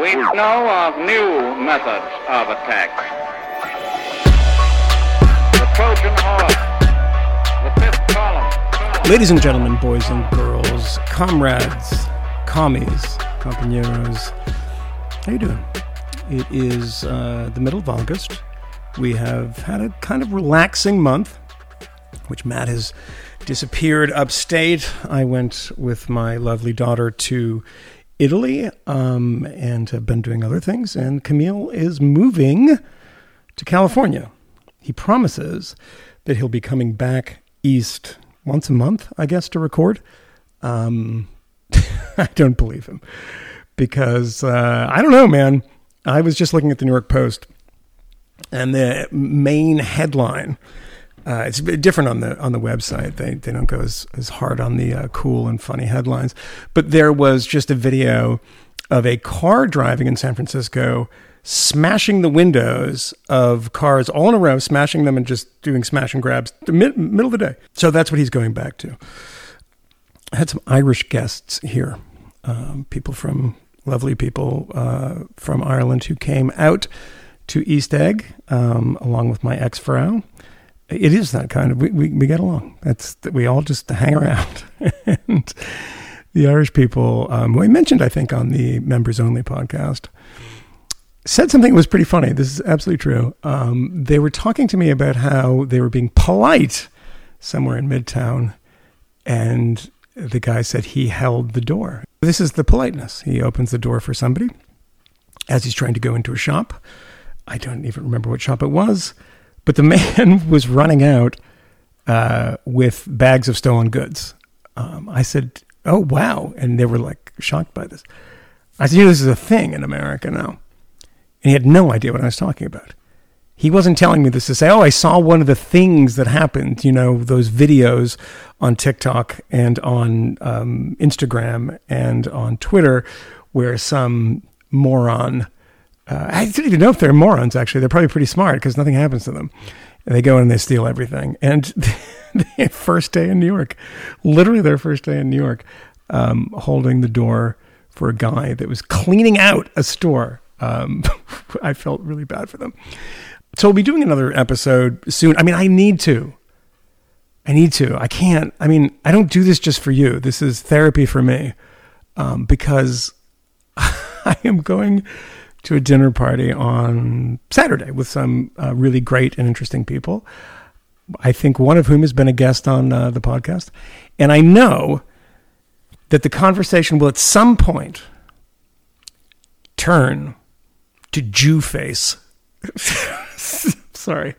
We know of new methods of attack. The Trojan horse, the fifth column. Ladies and gentlemen, boys and girls, comrades, commies, compañeros, how you doing? It is uh, the middle of August. We have had a kind of relaxing month, which Matt has disappeared upstate. I went with my lovely daughter to Italy um, and have been doing other things. And Kmele is moving to California. He promises that he'll be coming back east once a month, I guess, to record. Um, I don't believe him because uh, I don't know, man. I was just looking at the New York Post and the main headline. Uh, it's a bit different on the on the website. They they don't go as, as hard on the uh, cool and funny headlines. But there was just a video of a car driving in San Francisco, smashing the windows of cars all in a row, smashing them and just doing smash and grabs the mid, middle of the day. So that's what he's going back to. I had some Irish guests here, um, people from lovely people uh, from Ireland who came out to East Egg um, along with my ex Frau. It is that kind of we, we, we get along. That's we all just hang around. and the Irish people, um, who I mentioned, I think, on the members only podcast, said something that was pretty funny. This is absolutely true. Um, they were talking to me about how they were being polite somewhere in Midtown, and the guy said he held the door. This is the politeness. He opens the door for somebody as he's trying to go into a shop. I don't even remember what shop it was, but the man was running out uh, with bags of stolen goods. Um, I said, "Oh wow!" and they were like shocked by this. I said, "You know, this is a thing in America now," and he had no idea what I was talking about. He wasn't telling me this to say, "Oh, I saw one of the things that happened." You know, those videos on TikTok and on um, Instagram and on Twitter, where some moron uh, I don't even know if they're morons, actually. They're probably pretty smart because nothing happens to them. And they go in and they steal everything. And their first day in New York, literally their first day in New York, um, holding the door for a guy that was cleaning out a store. Um, I felt really bad for them. So we'll be doing another episode soon. I mean, I need to. I need to. I can't. I mean, I don't do this just for you. This is therapy for me um, because I am going to a dinner party on Saturday with some uh, really great and interesting people. I think one of whom has been a guest on uh, the podcast. And I know that the conversation will at some point turn to Jew face. Sorry.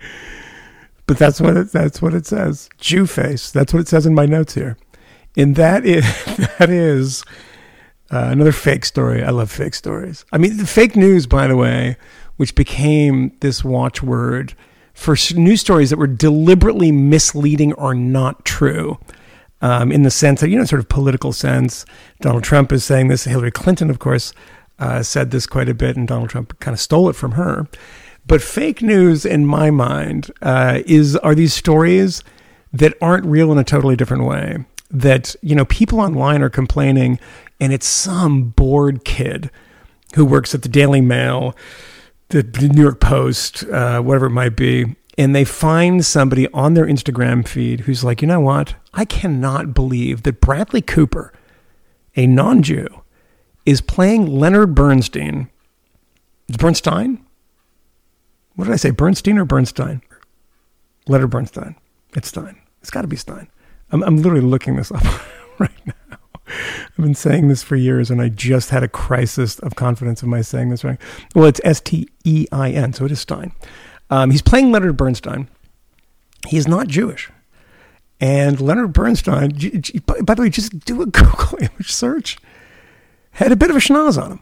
But that's what it, that's what it says. Jew face. That's what it says in my notes here. And that is that is uh, another fake story. I love fake stories. I mean, the fake news, by the way, which became this watchword for news stories that were deliberately misleading or not true. Um, in the sense that, you know, sort of political sense. Donald Trump is saying this. Hillary Clinton, of course, uh, said this quite a bit, and Donald Trump kind of stole it from her. But fake news, in my mind, uh, is are these stories that aren't real in a totally different way. That you know, people online are complaining, and it's some bored kid who works at the Daily Mail, the New York Post, uh, whatever it might be, and they find somebody on their Instagram feed who's like, you know what? I cannot believe that Bradley Cooper, a non Jew, is playing Leonard Bernstein. Is Bernstein? What did I say? Bernstein or Bernstein? Leonard Bernstein. It's Stein. It's got to be Stein. I'm, I'm literally looking this up right now. I've been saying this for years, and I just had a crisis of confidence. in my saying this right? Well, it's S T E I N, so it is Stein. Um, he's playing Leonard Bernstein. He is not Jewish. And Leonard Bernstein, by the way, just do a Google image search, had a bit of a schnoz on him.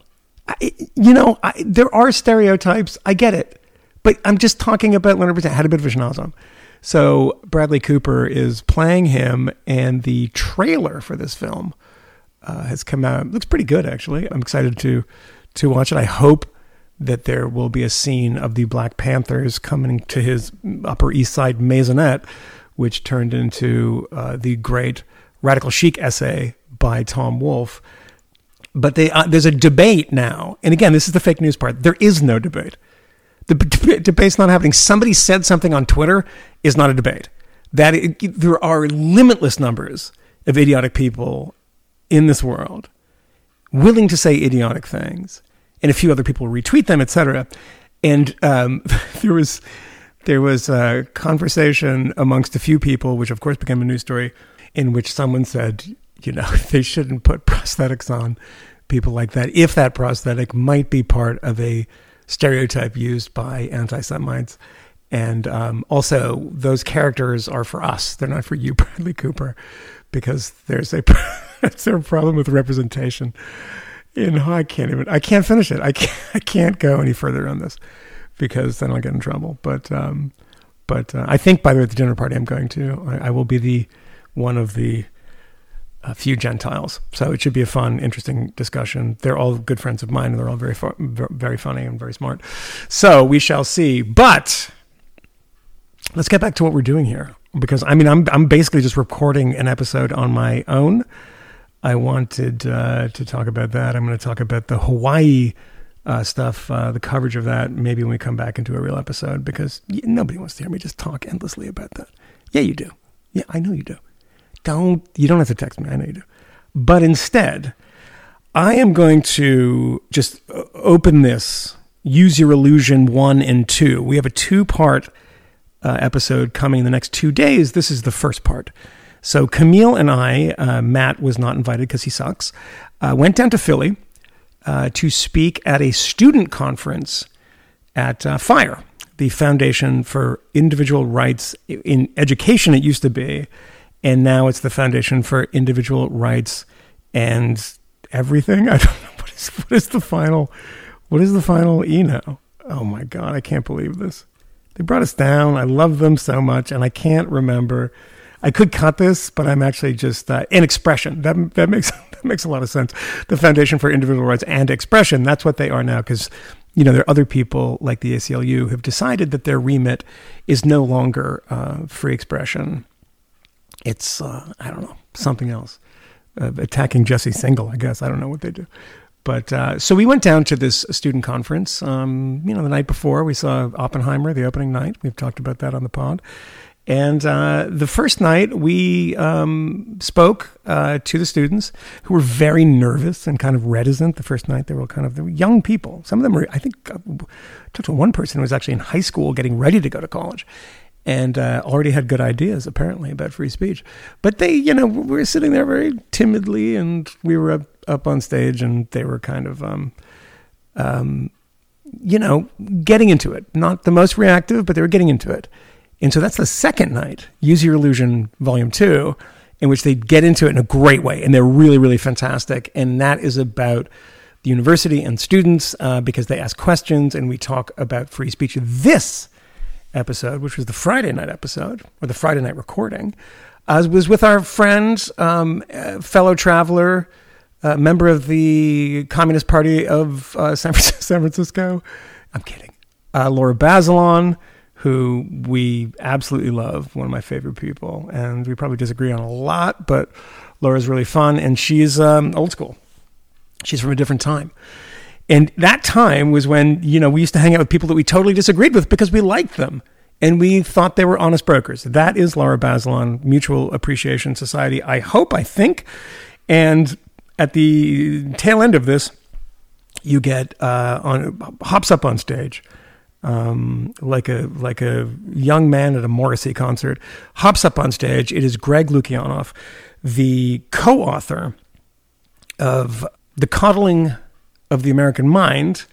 I, you know, I, there are stereotypes. I get it. But I'm just talking about Leonard Bernstein, had a bit of a schnoz on him. So Bradley Cooper is playing him, and the trailer for this film uh, has come out. It looks pretty good, actually. I'm excited to to watch it. I hope that there will be a scene of the Black Panthers coming to his Upper East Side maisonette, which turned into uh, the great Radical Chic essay by Tom Wolfe. But they, uh, there's a debate now. And again, this is the fake news part. There is no debate. The debate's not happening. Somebody said something on Twitter is not a debate. That it, there are limitless numbers of idiotic people in this world willing to say idiotic things, and a few other people retweet them, etc. And um, there was there was a conversation amongst a few people, which of course became a news story, in which someone said, you know, they shouldn't put prosthetics on people like that if that prosthetic might be part of a stereotype used by anti-Semites. And um, also, those characters are for us; they're not for you, Bradley Cooper, because there's a there's a problem with representation. You I can't even I can't finish it. I can't I can't go any further on this because then I'll get in trouble. But um, but uh, I think by the way, at the dinner party I'm going to, I, I will be the one of the a few Gentiles. So it should be a fun, interesting discussion. They're all good friends of mine, and they're all very, very funny and very smart. So we shall see. But let's get back to what we're doing here, because I mean, I'm I'm basically just recording an episode on my own. I wanted uh, to talk about that. I'm going to talk about the Hawaii uh, stuff, uh, the coverage of that, maybe when we come back into a real episode, because nobody wants to hear me just talk endlessly about that. Yeah, you do. Yeah, I know you do don't you don't have to text me. I know you do. But instead, I am going to just uh, open this. Use your illusion one and two. We have a two part uh, episode coming in the next two days. This is the first part. So Kmele and I, uh, Matt was not invited because he sucks, uh, went down to Philly uh, to speak at a student conference at uh, FIRE, the Foundation for Individual Rights in Education. It used to be and now it's the Foundation for Individual Rights and everything. I don't know what is what is the final what is the final E now? Oh my god, I can't believe this. They brought us down. I love them so much, and I can't remember. I could cut this, but I'm actually just uh, in expression. That that makes that makes a lot of sense. The Foundation for Individual Rights and Expression. That's what they are now, because you know there are other people like the ACLU who have decided that their remit is no longer uh, free expression it's uh, I don't know something else. Uh, attacking Jesse Singal, I guess. I don't know what they do. But uh, so we went down to this student conference. Um, you know, the night before we saw Oppenheimer, the opening night. We've talked about that on the pod. And uh, the first night, we um, spoke uh, to the students who were very nervous and kind of reticent. The first night, they were kind of they were young people. Some of them were, I think, uh, talked to one person who was actually in high school getting ready to go to college and uh, already had good ideas apparently about free speech. But they, you know, we were sitting there very timidly, and we were up, up on stage, and they were kind of, um, um, you know, getting into it. Not the most reactive, but they were getting into it. And so that's the second night, Use Your Illusion Volume Two, in which they get into it in a great way, and they're really, really fantastic. And that is about the university and students uh, because they ask questions, and we talk about free speech. This episode, which was the Friday night episode or the Friday night recording, I was with our friend, um, uh, fellow traveler, uh, member of the Communist Party of uh, San, Francisco. I'm kidding. Uh, Lara Bazelon, who we absolutely love, one of my favorite people, and we probably disagree on a lot, but Lara's really fun, and she's um, old school. She's from a different time. And that time was when, you know, we used to hang out with people that we totally disagreed with because we liked them and we thought they were honest brokers. That is Lara Bazelon, Mutual Appreciation Society. I hope, I think. And at the tail end of this, you get uh, on hops up on stage um, like a like a young man at a Morrissey concert. Hops up on stage. It is Greg Lukianoff, the co-author of the coddling of the American mind,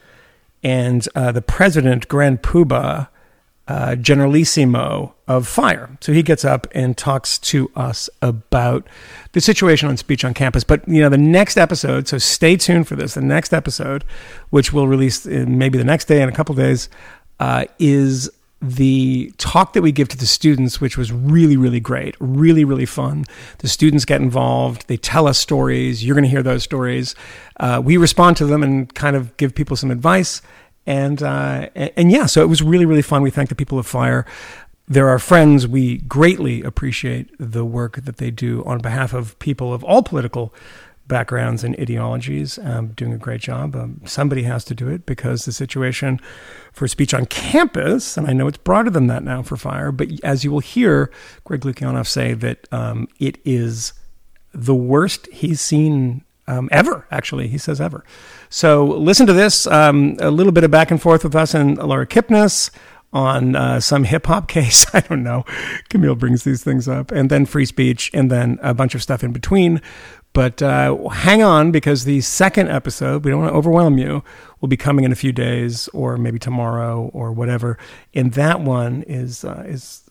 and uh, the president, Grand Poobah, uh, Generalissimo of Fire. So he gets up and talks to us about the situation on speech on campus. But you know, the next episode. So stay tuned for this. The next episode, which we'll release in maybe the next day in a couple days, uh, is the talk that we give to the students, which was really, really great, really, really fun. The students get involved, they tell us stories. You're going to hear those stories. Uh, we respond to them and kind of give people some advice. And, uh, and, yeah, so it was really, really fun. We thank the people of Fire. They're our friends. We greatly appreciate the work that they do on behalf of people of all political backgrounds and ideologies, um, doing a great job. Um, somebody has to do it because the situation for speech on campus, and I know it's broader than that now for Fire, but as you will hear Greg Lukianoff say that um, it is the worst he's seen um, ever, actually. He says ever. So listen to this um, a little bit of back and forth with us and Laura Kipnis on uh, some hip hop case. I don't know. Kmele brings these things up, and then free speech, and then a bunch of stuff in between. But uh, hang on because the second episode, we don't want to overwhelm you, will be coming in a few days or maybe tomorrow or whatever. And that one is uh, is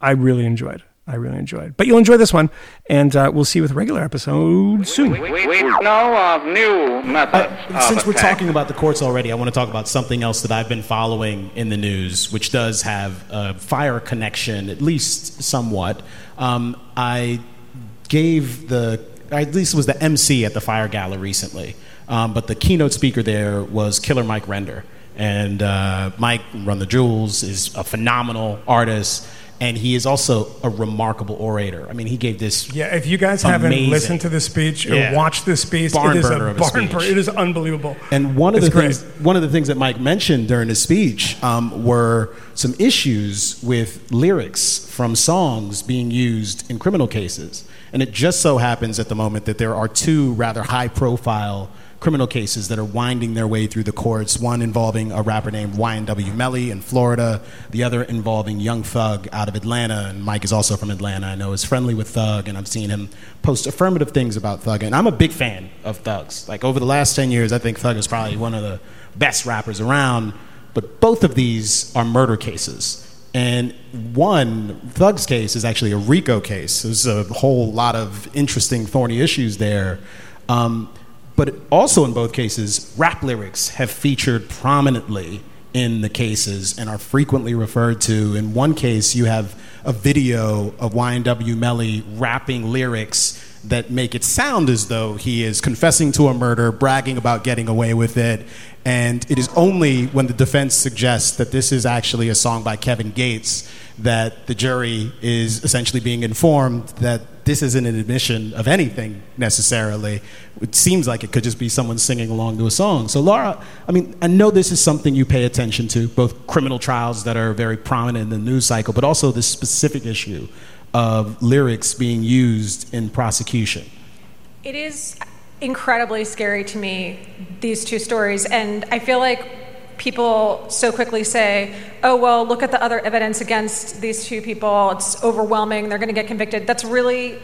I really enjoyed. I really enjoyed. But you'll enjoy this one, and uh, we'll see you with a regular episode soon. We, we, we know of new methods. Uh, since we're talking about the courts already, I want to talk about something else that I've been following in the news, which does have a fire connection, at least somewhat. Um, I gave the, at least was the MC at the Fire Gala recently, um, but the keynote speaker there was Killer Mike Render. And uh, Mike, Run the Jewels, is a phenomenal artist and he is also a remarkable orator. I mean, he gave this. Yeah, if you guys amazing, haven't listened to this speech or yeah, watched this speech, barn it is burner a barn burner. It is unbelievable. And one of it's the great. things, one of the things that Mike mentioned during his speech um, were some issues with lyrics from songs being used in criminal cases. And it just so happens at the moment that there are two rather high-profile criminal cases that are winding their way through the courts. One involving a rapper named YNW Melly in Florida, the other involving Young Thug out of Atlanta. And Mike is also from Atlanta. I know is friendly with Thug, and I've seen him post affirmative things about Thug. And I'm a big fan of Thug's. Like over the last 10 years, I think Thug is probably one of the best rappers around. But both of these are murder cases. And one, Thug's case is actually a RICO case. There's a whole lot of interesting, thorny issues there. Um, but also, in both cases, rap lyrics have featured prominently in the cases and are frequently referred to. In one case, you have a video of YNW Melly rapping lyrics that make it sound as though he is confessing to a murder, bragging about getting away with it. And it is only when the defense suggests that this is actually a song by Kevin Gates that the jury is essentially being informed that this isn't an admission of anything necessarily. It seems like it could just be someone singing along to a song. So, Lara, I mean, I know this is something you pay attention to, both criminal trials that are very prominent in the news cycle, but also this specific issue of lyrics being used in prosecution. It is incredibly scary to me, these two stories, and I feel like people so quickly say, oh, well, look at the other evidence against these two people. It's overwhelming. They're going to get convicted. That's really,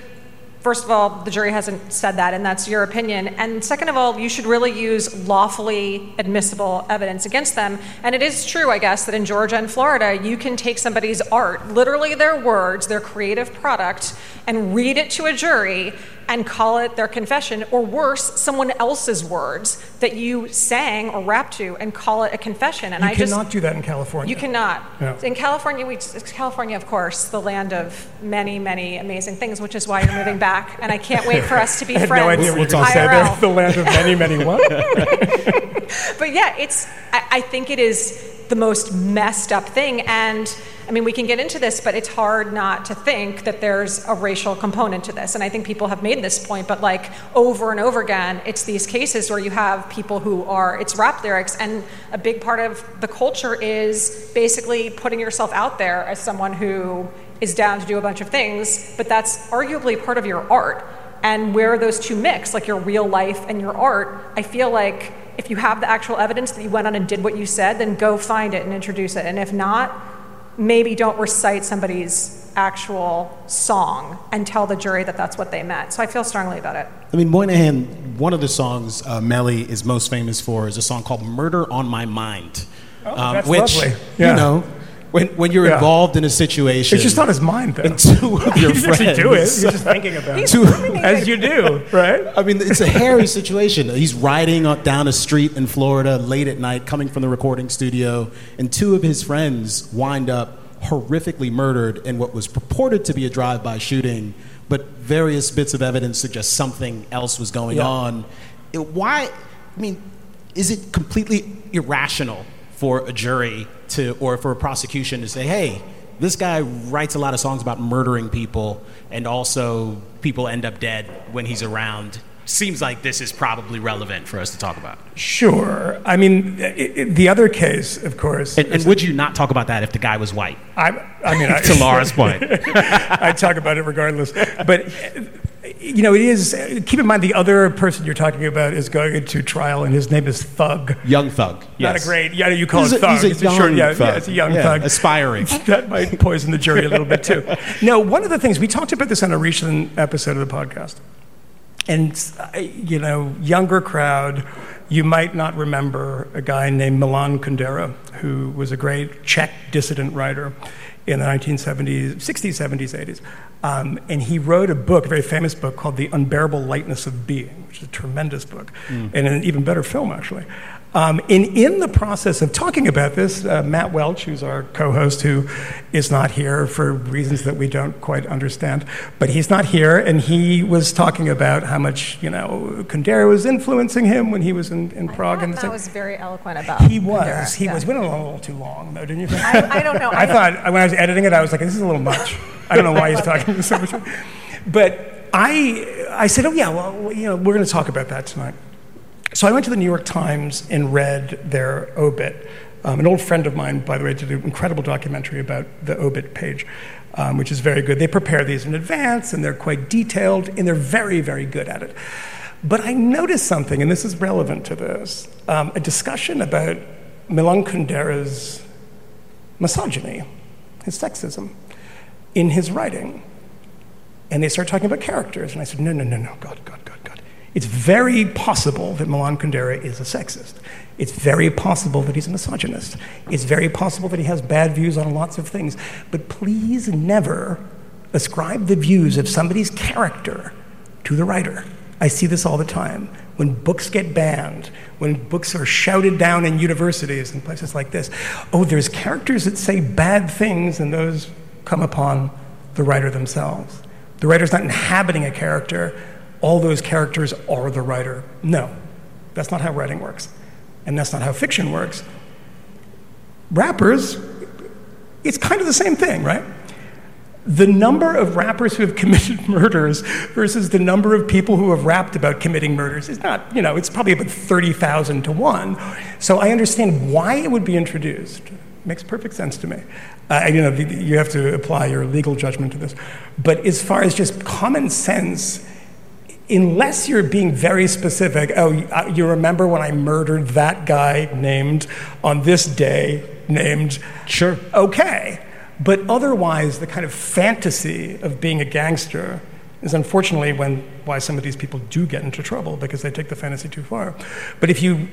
first of all, the jury hasn't said that, and that's your opinion. And second of all, you should really use lawfully admissible evidence against them. And it is true, I guess, that in Georgia and Florida, you can take somebody's art, literally their words, their creative product, and read it to a jury and call it their confession, or worse, someone else's words that you sang or rapped to and call it a confession. And you I cannot do that in California. You cannot. In California, we, California, of course, the land of many, many amazing things, which is why you're moving back. And I can't wait for us to be I had friends. No idea what you said there. The land of many, many what? but yeah, it's. I, I think it is the most messed up thing and I mean, we can get into this, but it's hard not to think that there's a racial component to this. And I think people have made this point, but like over and over again, it's these cases where you have people who are, it's rap lyrics, and a big part of the culture is basically putting yourself out there as someone who is down to do a bunch of things, but that's arguably part of your art. And where those two mix, like your real life and your art, I feel like if you have the actual evidence that you went on and did what you said, then go find it and introduce it. And if not, maybe don't recite somebody's actual song and tell the jury that that's what they meant. So I feel strongly about it. I mean, Moynihan, one of the songs uh, Melly is most famous for is a song called Murder on My Mind. Oh, um, that's which, lovely. Yeah. you know, when, when you're yeah. involved in a situation. It's just on his mind, though. And two of your friends. do it. You're just thinking about it. Two, as you do, right? I mean, it's a hairy situation. He's riding down a street in Florida late at night, coming from the recording studio, and two of his friends wind up horrifically murdered in what was purported to be a drive-by shooting, but various bits of evidence suggest something else was going yeah. on. It, why? I mean, is it completely irrational for a jury to, or for a prosecution to say, hey, this guy writes a lot of songs about murdering people, and also people end up dead when he's around. seems like this is probably relevant for us to talk about. Sure. I mean, i i the other case, of course. And, and would you not talk about that if the guy was white? I, I mean, I, to Lara's point. I talk about it regardless. But, you know, it is, keep in mind the other person you're talking about is going into trial, and his name is Thug. Young thug. Not yes. a great, yeah, you call He's it a- Thug. he's a It's young short, yeah, thug. yeah, it's a young Yeah, thug. aspiring. that might poison the jury a little bit too. No, one of the things, we talked about this on a recent episode of the podcast. And, uh, you know, younger crowd, you might not remember a guy named Milan Kundera, who was a great Czech dissident writer in the 1970s, 60s, 70s, 80s. Um, and he wrote a book, a very famous book called The Unbearable Lightness of Being, which is a tremendous book, and an even better film, actually. Um, and in the process of talking about this, uh, Matt Welch, who's our co host, who is not here for reasons that we don't quite understand, but he's not here, and he was talking about how much, you know, Kundera was influencing him when he was in, in Prague. And Matt was very eloquent about he was. Kundera, He yeah. was. Went a little too long, though, didn't you think? I, I don't know. I thought when I was editing it, I was like, "This is a little much." I don't know why he's talking so much, but I, I said, "Oh yeah, well, you know, we're going to talk about that tonight." So I went to the New York Times and read their obit. Um, an old friend of mine, by the way, did an incredible documentary about the obit page, um, which is very good. They prepare these in advance, and they're quite detailed, and they're very, very good at it. But I noticed something, and this is relevant to this um, a discussion about Milan Kundera's misogyny, his sexism, in his writing. And they start talking about characters. And I said, no, no, no, no, God, God, God. It's very possible that Milan Kundera is a sexist. It's very possible that he's a misogynist. It's very possible that he has bad views on lots of things. But please never ascribe the views of somebody's character to the writer. I see this all the time. When books get banned, when books are shouted down in universities and places like this, oh, there's characters that say bad things, and those come upon the writer themselves. The writer's not inhabiting a character, all those characters are the writer. No, that's not how writing works. And that's not how fiction works. Rappers, it's kind of the same thing, right? The number of rappers who have committed murders versus the number of people who have rapped about committing murders is not, you know, it's probably about 30,000 to 1. So I understand why it would be introduced. Makes perfect sense to me. Uh, you know, you have to apply your legal judgment to this. But as far as just common sense, unless you're being very specific, oh, you- uh, remember when I murdered that guy named on this day, named. Sure. Okay. But otherwise, the kind of fantasy of being a gangster is unfortunately when, why some of these people do get into trouble because they take the fantasy too far. But if you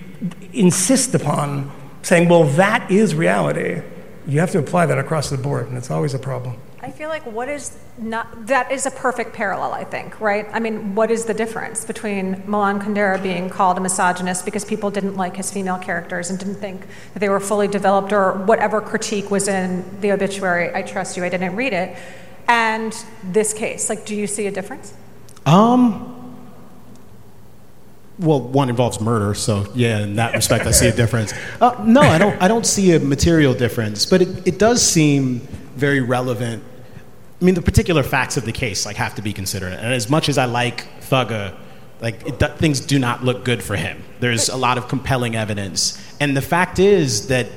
insist upon saying, well, that is reality, you have to apply that across the board, and it's always a problem. I feel like what is not that is a perfect parallel. I think, right? I mean, what is the difference between Milan Kundera being called a misogynist because people didn't like his female characters and didn't think that they were fully developed, or whatever critique was in the obituary? I trust you. I didn't read it. And this case, like, do you see a difference? Um. Well, one involves murder, so yeah, in that respect, I see a difference. Uh, no, I don't. I don't see a material difference, but it, it does seem very relevant. I mean, the particular facts of the case like have to be considered, and as much as I like Thugga, like it, things do not look good for him. There's a lot of compelling evidence, and the fact is that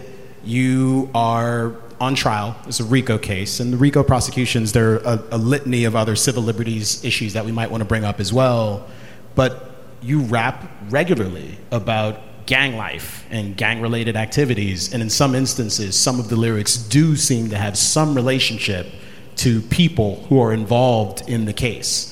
you are on trial. It's a RICO case, and the RICO prosecutions there are a, a litany of other civil liberties issues that we might want to bring up as well. But you rap regularly about gang life and gang related activities, and in some instances, some of the lyrics do seem to have some relationship to people who are involved in the case.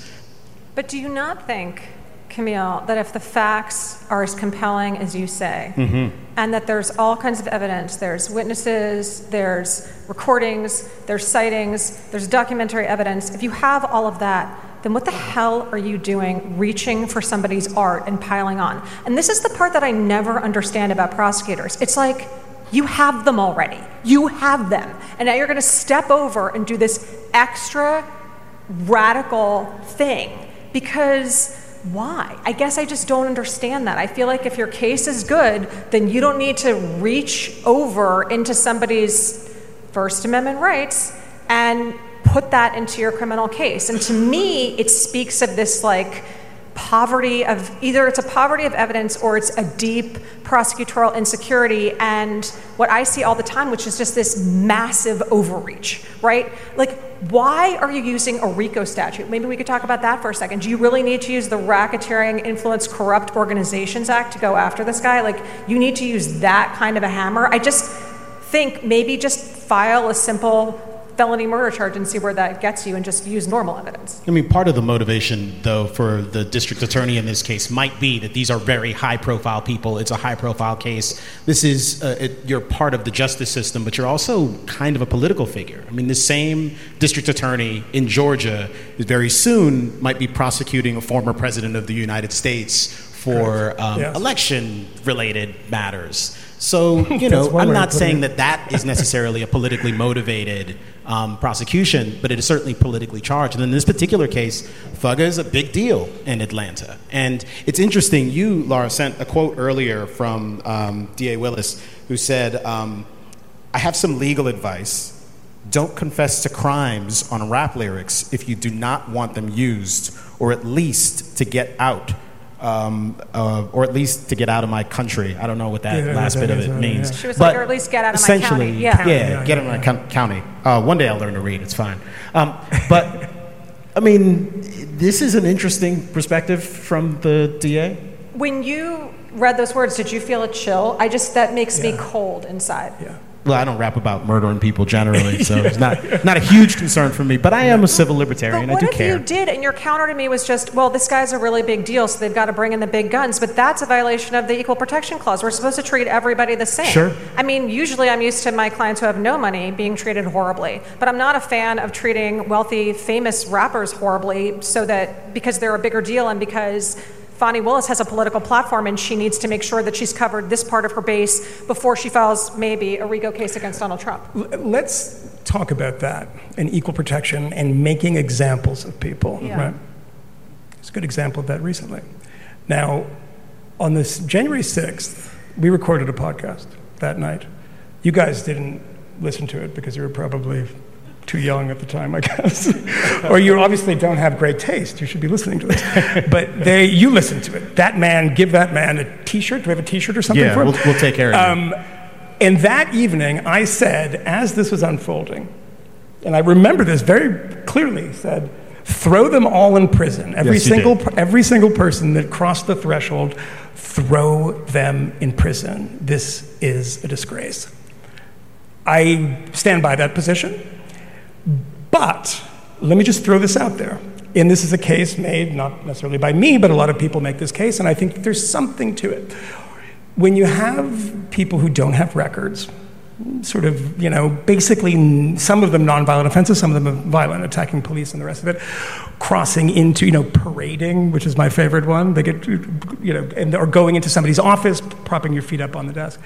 But do you not think, Kmele, that if the facts are as compelling as you say, mm-hmm. and that there's all kinds of evidence, there's witnesses, there's recordings, there's sightings, there's documentary evidence, if you have all of that, then what the hell are you doing reaching for somebody's art and piling on? And this is the part that I never understand about prosecutors. It's like, you have them already. You have them. And now you're going to step over and do this extra radical thing because why? I guess I just don't understand that. I feel like if your case is good, then you don't need to reach over into somebody's First Amendment rights and put that into your criminal case. And to me, it speaks of this like poverty of either it's a poverty of evidence or it's a deep prosecutorial insecurity and what I see all the time, which is just this massive overreach, right? Like, why are you using a RICO statute? Maybe we could talk about that for a second. Do you really need to use the Racketeering Influence Corrupt Organizations Act to go after this guy? Like, you need to use that kind of a hammer? I just think maybe just file a simple felony murder charge and see where that gets you and just use normal evidence. I mean, part of the motivation, though, for the district attorney in this case might be that these are very high profile people. It's a high profile case. This is, uh, it, you're part of the justice system, but you're also kind of a political figure. I mean, the same district attorney in Georgia very soon might be prosecuting a former president of the United States for um, Yes. election related matters. So, you know, I'm not saying that that is necessarily a politically motivated um, prosecution, but it is certainly politically charged. And in this particular case, Thugga is a big deal in Atlanta. And it's interesting, you, Lara, sent a quote earlier from um, D.A. Willis, who said, um, I have some legal advice. Don't confess to crimes on rap lyrics if you do not want them used, or at least to get out. Um, uh, or at least to get out of my country. I don't know what that Yeah, last that bit of it uh, means. yeah. She was But like, or at least get out of my essentially, county. Yeah. yeah, Yeah, get yeah, out of my coun- county. Uh, one day I'll learn to read. It's fine. Um, but I mean, this is an interesting perspective from the DA. When you read those words, did you feel a chill? I just, that makes me cold inside. Yeah. Well, I don't rap about murdering people generally, so it's not not a huge concern for me. But I am a civil libertarian. But what I do if care. you did and your counter to me was just, well, this guy's a really big deal, so they've got to bring in the big guns, but that's a violation of the Equal Protection Clause. We're supposed to treat everybody the same. Sure. I mean, usually I'm used to my clients who have no money being treated horribly, but I'm not a fan of treating wealthy, famous rappers horribly so that because they're a bigger deal and because Fani Willis has a political platform and she needs to make sure that she's covered this part of her base before she files maybe a RICO case against Donald Trump. Let's talk about that and equal protection and making examples of people. Yeah. Right? It's a good example of that recently. Now, on this January 6th, we recorded a podcast that night. You guys didn't listen to it because you were probably too young at the time, I guess. or you obviously don't have great taste. You should be listening to this. but they, you listen to it. That man, give that man a T-shirt. Do we have a T-shirt or something Yeah, for him? we'll- we'll take care of. Um, and that evening, I said, as this was unfolding, and I remember this very clearly, said, throw them all in prison. Every Yes, single, every single person that crossed the threshold, throw them in prison. This is a disgrace. I stand by that position. But let me just throw this out there. And this is a case made not necessarily by me, but a lot of people make this case, and I think there's something to it. When you have people who don't have records, sort of, you know, basically some of them nonviolent offenses, some of them violent, attacking police and the rest of it, crossing into, you know, parading, which is my favorite one. They get, you know, and, or going into somebody's office, propping your feet up on the desk.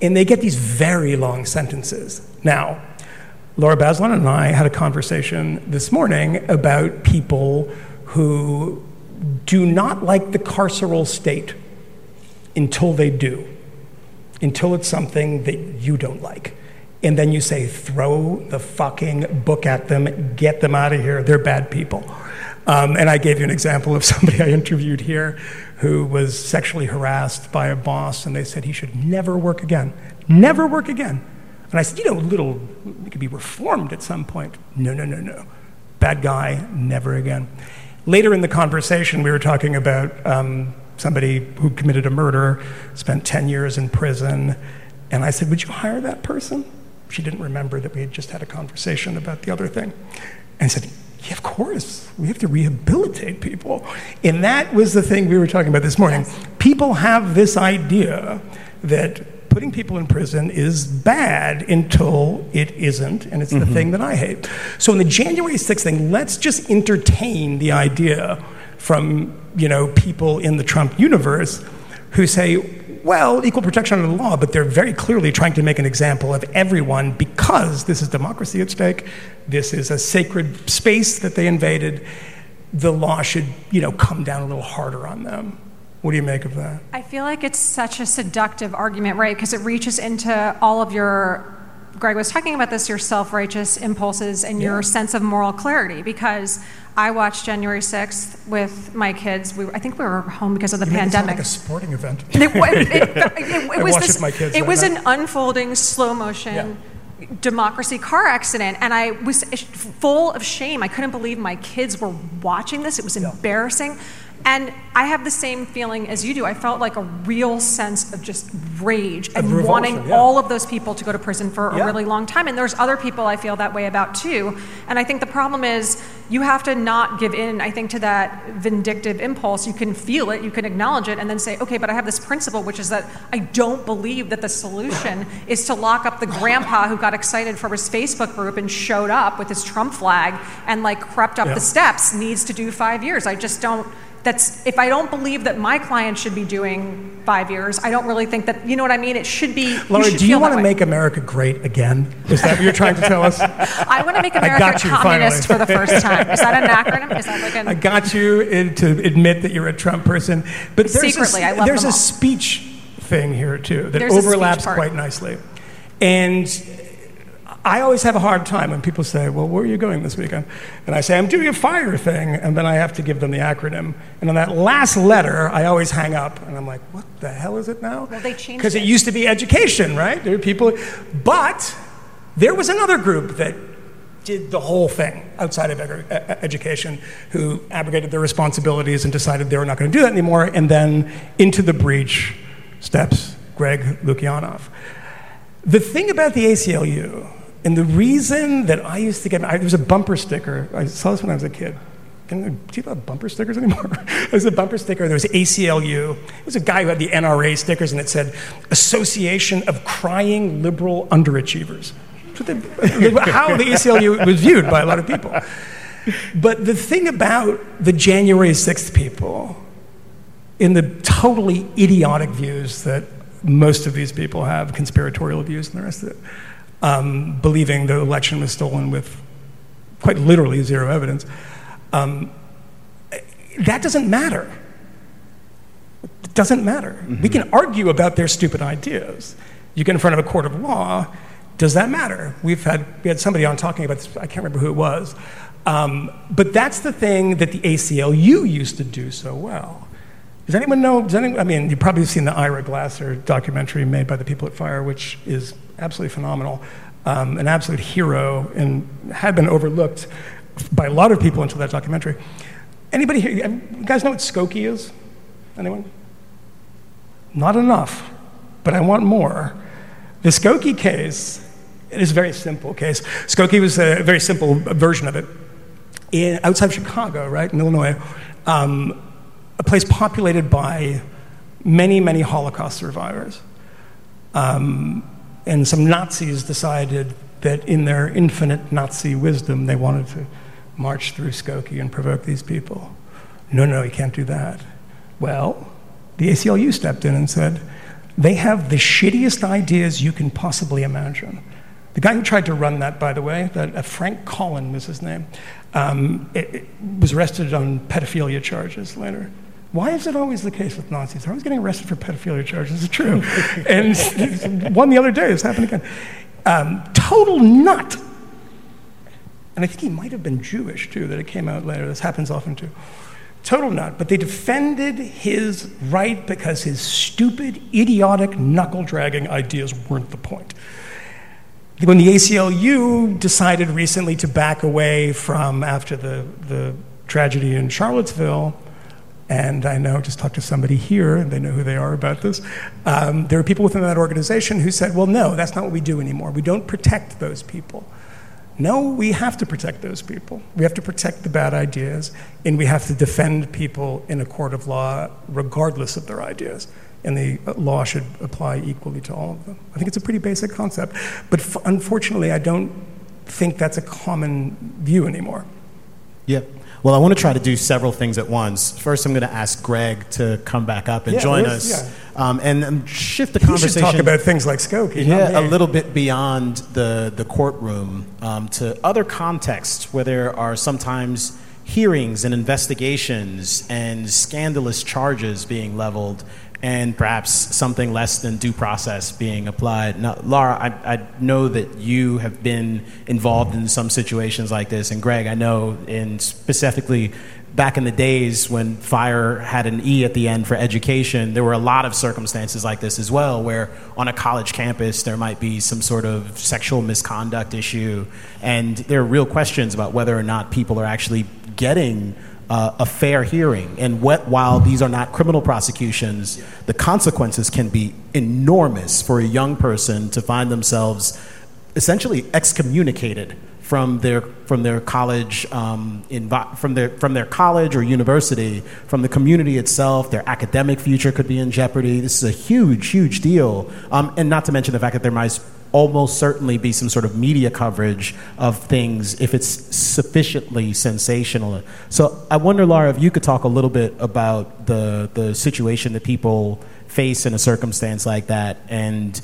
And they get these very long sentences. Now, Lara Bazelon and I had a conversation this morning about people who do not like the carceral state until they do, until it's something that you don't like. And then you say, throw the fucking book at them, get them out of here, they're bad people. Um, and I gave you an example of somebody I interviewed here who was sexually harassed by a boss, and they said he should never work again. Never work again. And I said, you know, little, he could be reformed at some point. No, no, no, no. Bad guy, never again. Later in the conversation, we were talking about um, somebody who committed a murder, spent 10 years in prison. And I said, Would you hire that person? She didn't remember that we had just had a conversation about the other thing. And said, Yeah, of course. We have to rehabilitate people. And that was the thing we were talking about this morning. People have this idea that putting people in prison is bad until it isn't, and it's the mm-hmm. thing that I hate. So in the January 6th thing, let's just entertain the idea from you know people in the Trump universe who say, well, equal protection under the law, but they're very clearly trying to make an example of everyone because this is democracy at stake. This is a sacred space that they invaded. The law should, you know, come down a little harder on them. What do you make of that? I feel like it's such a seductive argument, right? Because it reaches into all of your, Greg was talking about this, your self righteous impulses and your sense of moral clarity. Because I watched January 6th with my kids. We, I think we were home because of the You make it pandemic. like a sporting event. It, it, it, it, was this, my kids it was an unfolding slow motion democracy car accident and i was full of shame i couldn't believe my kids were watching this it was embarrassing and i have the same feeling as you do i felt like a real sense of just rage and revulsion, wanting yeah. all of those people to go to prison for a Yeah. really long time and there's other people i feel that way about too and i think the problem is you have to not give in i think to that vindictive impulse you can feel it you can acknowledge it and then say okay but i have this principle which is that i don't believe that the solution is to lock up the grandpa who got excited for his facebook group and showed up with his trump flag and like crept up Yeah. the steps needs to do five years i just don't that's if i don't believe that my client should be doing five years i don't really think that you know what i mean it should be Lara, should do you want to make America great again? Is that what you're trying to tell us? I want to make I America got you, communist finally. for the first time. Is that an acronym? Is that like an? I got you in, to admit that you're a Trump person, but there's Secretly, a, I love there's a all. speech thing here too that There's overlaps quite nicely, and I always have a hard time when people say, "Well, where are you going this weekend?" And I say, "I'm doing a fire thing," and then I have to give them the acronym. And on that last letter, I always hang up, and I'm like, "What the hell is it now?" Well, they changed because it it. used to be education, right? There are people, but there was another group that did the whole thing outside of education who abrogated their responsibilities and decided they were not going to do that anymore. And then into the breach steps Greg Lukianoff. The thing about the ACLU, and the reason that I used to get, I, there was a bumper sticker. I saw this when I was a kid. Can, do people have bumper stickers anymore? there was a bumper sticker. There was ACLU. It was a guy who had the NRA stickers, and it said "Association of Crying Liberal Underachievers." How the ACLU was viewed by a lot of people. But the thing about the January 6th people, in the totally idiotic views that most of these people have, conspiratorial views and the rest of it, um, believing the election was stolen with quite literally zero evidence, um, that doesn't matter. It doesn't matter. We can argue about their stupid ideas. You get in front of a court of law, does that matter? We've had, we had somebody on talking about this, I can't remember who it was. Um, but that's the thing that the ACLU used to do so well. Does anyone know? Does anyone, I mean, you've probably seen the Ira Glasser documentary made by the people at Fire, which is absolutely phenomenal, um, an absolute hero, and had been overlooked by a lot of people until that documentary. Anybody here? You guys know what Skokie is? Anyone? Not enough, but I want more. The Skokie case it is a very simple case. Skokie was a very simple version of it. In, outside of Chicago, right, in Illinois, um, a place populated by many, many Holocaust survivors. Um, and some Nazis decided that in their infinite Nazi wisdom, they wanted to march through Skokie and provoke these people. No, no, you can't do that. Well, the ACLU stepped in and said, they have the shittiest ideas you can possibly imagine. The guy who tried to run that, by the way, that, uh, Frank Collin was his name, um, it, it was arrested on pedophilia charges later. Why is it always the case with Nazis? They're always getting arrested for pedophilia charges. It's true. and one the other day, it's happened again. Um, total nut. And I think he might have been Jewish too, that it came out later. This happens often too. Total nut. But they defended his right because his stupid, idiotic, knuckle dragging ideas weren't the point. When the ACLU decided recently to back away from after the, the tragedy in Charlottesville, and I know, just talked to somebody here, and they know who they are about this. Um, there are people within that organization who said, well, no, that's not what we do anymore. We don't protect those people. No, we have to protect those people. We have to protect the bad ideas, and we have to defend people in a court of law regardless of their ideas. And the law should apply equally to all of them. I think it's a pretty basic concept. But f- unfortunately, I don't think that's a common view anymore. Yep. Well, I want to try to do several things at once. First, I'm going to ask Greg to come back up and Yeah, join let's- yeah. um, and um, shift the He conversation. talk about things like Skokie. yeah, a little bit beyond the, the courtroom um, to other contexts where there are sometimes hearings and investigations and scandalous charges being leveled and perhaps something less than due process being applied. Now, Lara, I, I know that you have been involved in some situations like this, and Greg, I know in specifically back in the days when fire had an E at the end for education, there were a lot of circumstances like this as well, where on a college campus there might be some sort of sexual misconduct issue, and there are real questions about whether or not people are actually getting. Uh, a fair hearing, and what, while these are not criminal prosecutions, the consequences can be enormous for a young person to find themselves essentially excommunicated from their from their college um, from their from their college or university from the community itself. Their academic future could be in jeopardy. This is a huge huge deal. Um, and not to mention the fact that there might almost certainly be some sort of media coverage of things if it's sufficiently sensational so I wonder Lara if you could talk a little bit about the the situation that people face in a circumstance like that and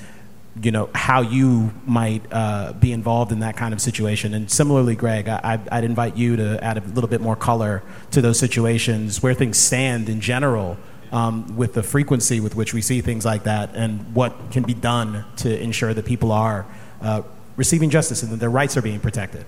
you know how you might uh, be involved in that kind of situation. And similarly, Greg, I, would invite you to add a little bit more color to those situations where things stand in general. Um, with the frequency with which we see things like that, and what can be done to ensure that people are uh, receiving justice and that their rights are being protected.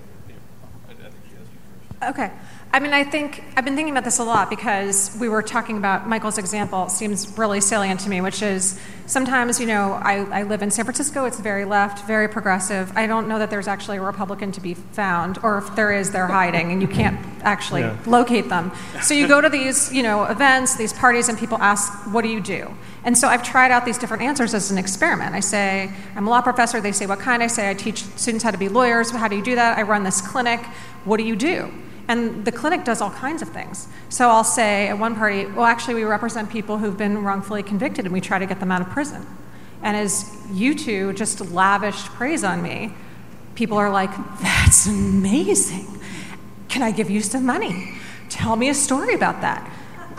Okay. I mean, I think I've been thinking about this a lot because we were talking about Michael's example. It seems really salient to me, which is sometimes, you know, I, I, live in San Francisco. It's very left, very progressive. I don't know that there's actually a Republican to be found, or if there is, they're hiding, and you can't actually yeah. locate them. So you go to these, you know, events, these parties, and people ask, "What do you do?" And so I've tried out these different answers as an experiment. I say, "I'm a law professor." They say, "What kind?" I say, "I teach students how to be lawyers. How do you do that?" I run this clinic. What do you do? And the clinic does all kinds of things. So I'll say at one party, well, actually, we represent people who've been wrongfully convicted and we try to get them out of prison. And as you two just lavished praise on me, people are like, that's amazing. Can I give you some money? Tell me a story about that.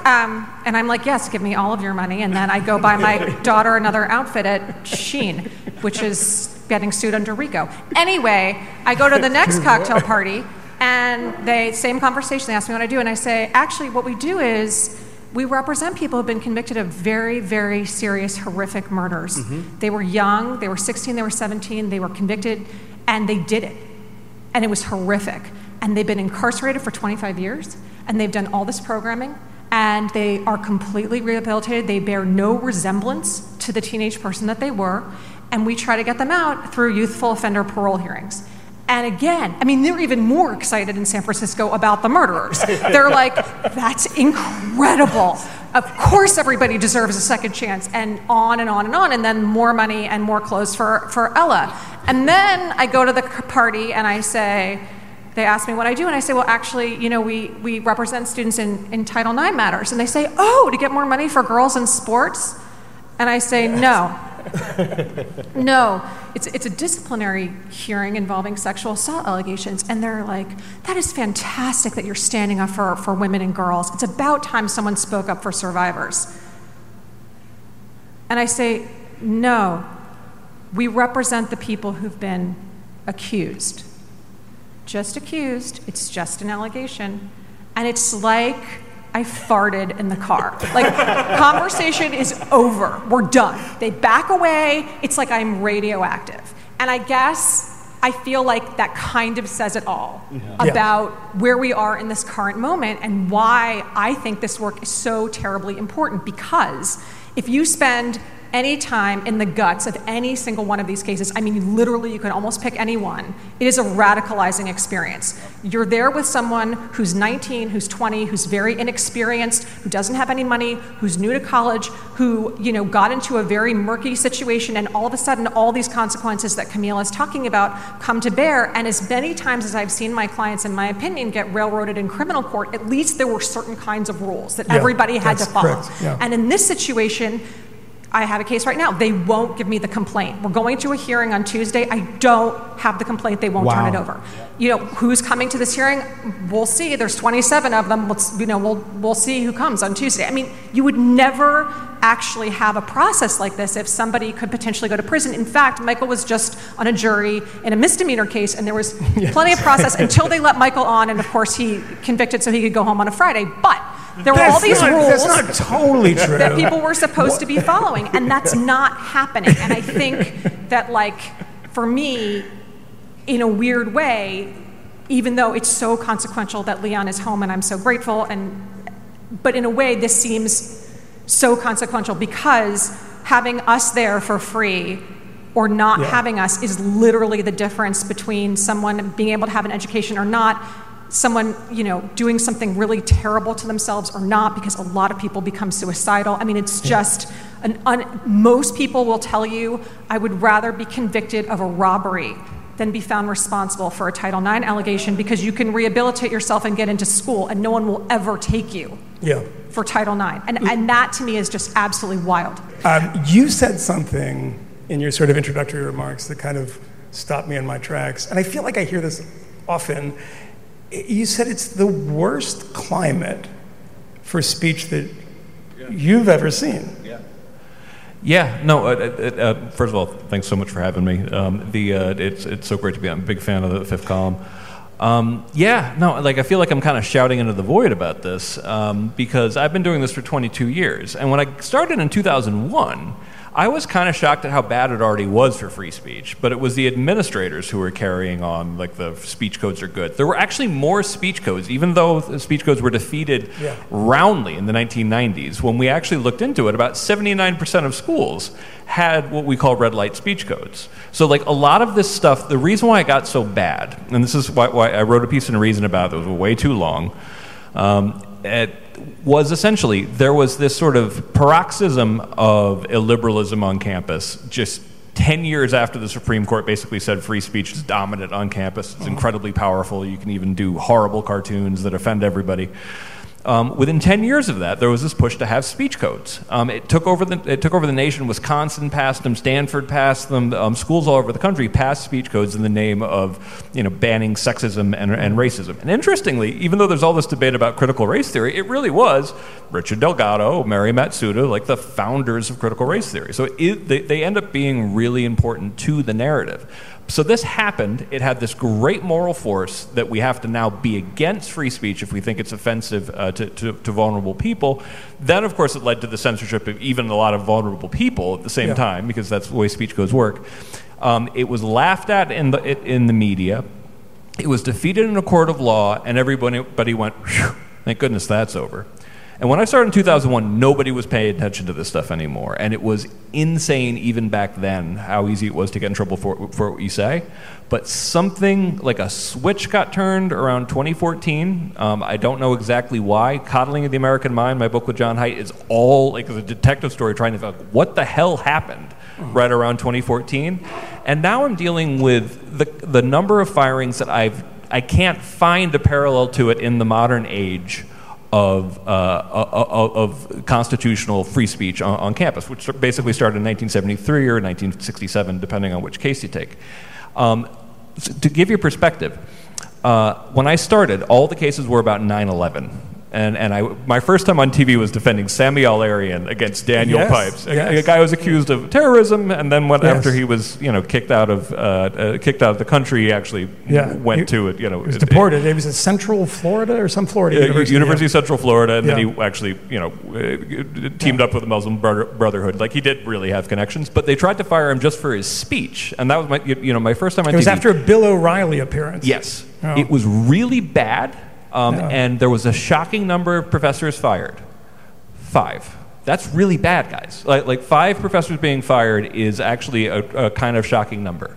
Um, and I'm like, yes, give me all of your money. And then I go buy my daughter another outfit at Shein, which is getting sued under RICO. Anyway, I go to the next cocktail party and they, same conversation, they ask me what I do, and I say, actually, what we do is we represent people who've been convicted of very, very serious, horrific murders. Mm-hmm. They were young, they were 16, they were 17, they were convicted, and they did it. And it was horrific. And they've been incarcerated for 25 years, and they've done all this programming, and they are completely rehabilitated. They bear no resemblance to the teenage person that they were, and we try to get them out through youthful offender parole hearings. And again, I mean, they're even more excited in San Francisco about the murderers. They're like, that's incredible. Of course, everybody deserves a second chance, and on and on and on, and then more money and more clothes for, for Ella. And then I go to the party and I say, they ask me what I do, and I say, well, actually, you know, we, we represent students in, in Title IX matters. And they say, oh, to get more money for girls in sports? And I say, no. no, it's, it's a disciplinary hearing involving sexual assault allegations. And they're like, that is fantastic that you're standing up for, for women and girls. It's about time someone spoke up for survivors. And I say, no, we represent the people who've been accused. Just accused, it's just an allegation. And it's like I farted in the car. Like, conversation is over. We're done. They back away. It's like I'm radioactive. And I guess I feel like that kind of says it all yeah. about yeah. where we are in this current moment and why I think this work is so terribly important. Because if you spend any time in the guts of any single one of these cases, I mean, literally, you can almost pick anyone. It is a radicalizing experience. You're there with someone who's 19, who's 20, who's very inexperienced, who doesn't have any money, who's new to college, who, you know, got into a very murky situation, and all of a sudden, all these consequences that Kmele is talking about come to bear. And as many times as I've seen my clients, in my opinion, get railroaded in criminal court, at least there were certain kinds of rules that yeah, everybody had to follow. Yeah. And in this situation, I have a case right now. They won't give me the complaint. We're going to a hearing on Tuesday. I don't have the complaint. They won't wow. turn it over. You know, who's coming to this hearing? We'll see. There's 27 of them. Let's, you know, we'll, we'll see who comes on Tuesday. I mean, you would never actually have a process like this if somebody could potentially go to prison. In fact, Michael was just on a jury in a misdemeanor case, and there was yes. plenty of process until they let Michael on, and of course, he convicted so he could go home on a Friday. But There were all these not- rules That's not totally true. that people were supposed to be following, and that's not happening. And I think that, like, for me, in a weird way, even though it's so consequential that Leon is home, and I'm so grateful, and but in a way, this seems so consequential because having us there for free or not Yeah. having us is literally the difference between someone being able to have an education or not someone you know doing something really terrible to themselves or not because a lot of people become suicidal i mean it's just an un, most people will tell you i would rather be convicted of a robbery than be found responsible for a title ix allegation because you can rehabilitate yourself and get into school and no one will ever take you Yeah. for title ix and, and that to me is just absolutely wild Um, you said something in your sort of introductory remarks that kind of stopped me in my tracks, and I feel like I hear this often. You said it's the worst climate for speech that you've ever seen. Yeah, Yeah, no. Uh, uh, uh, first of all, thanks so much for having me. Um, the uh, it's it's so great to be. I'm a big fan of the fifth column. Um, yeah, no, like I feel like I'm kind of shouting into the void about this um, because I've been doing this for 22 years, and when I started in 2001. I was kind of shocked at how bad it already was for free speech, but it was the administrators who were carrying on like the speech codes are good. There were actually more speech codes, even though the speech codes were defeated Yeah. roundly in the 1990s. When we actually looked into it, about 79% of schools had what we call red light speech codes. So, like a lot of this stuff, the reason why it got so bad, and this is why, why I wrote a piece in Reason about it, it was way too long. Um, it was essentially there was this sort of paroxysm of illiberalism on campus just 10 years after the Supreme Court basically said free speech is dominant on campus. It's mm-hmm. incredibly powerful. You can even do horrible cartoons that offend everybody. Um, within 10 years of that, there was this push to have speech codes. Um, it, took over the, it took over the nation. Wisconsin passed them, Stanford passed them, um, schools all over the country passed speech codes in the name of you know, banning sexism and, and racism. And interestingly, even though there's all this debate about critical race theory, it really was Richard Delgado, Mari Matsuda, like the founders of critical race theory. So it, they, they end up being really important to the narrative. So this happened. It had this great moral force that we have to now be against free speech if we think it's offensive uh, to, to, to vulnerable people. Then, of course, it led to the censorship of even a lot of vulnerable people at the same Yeah. time because that's the way speech codes work. Um, it was laughed at in the, in the media. It was defeated in a court of law, and everybody went, "Phew, thank goodness that's over. And when I started in 2001, nobody was paying attention to this stuff anymore. And it was insane, even back then, how easy it was to get in trouble for, for what you say. But something like a switch got turned around 2014. Um, I don't know exactly why. Coddling of the American Mind, my book with Jon Haidt, is all like a detective story trying to figure out what the hell happened right around 2014. And now I'm dealing with the, the number of firings that I've, I can't find a parallel to it in the modern age of, uh, of, constitutional free speech on, on campus, which basically started in 1973 or 1967, depending on which case you take. Um, s- to give you perspective, uh, when I started, all the cases were about 9 11. And, and I, my first time on TV was defending Sami Al-Arian against Daniel Yes, Pipes, a, yes. a guy who was accused of terrorism, and then went Yes. after he was, you know, kicked out of uh, uh, kicked out of the country. He actually Yeah. went He- to it, you know, He was it- deported. It was in Central Florida or some Florida uh, university. University of Central Florida, and then he actually, you know, uh, teamed up with the Muslim Brotherhood. Like he did really have connections, but they tried to fire him just for his speech, and that was my, you you know, my first time on It was TV. after a Bill O'Reilly appearance. Yes, Oh. it was really bad, um, Yeah. and there was a shocking number of professors fired. Five. That's really bad, guys. Like, like five professors being fired is actually a, a kind of shocking number.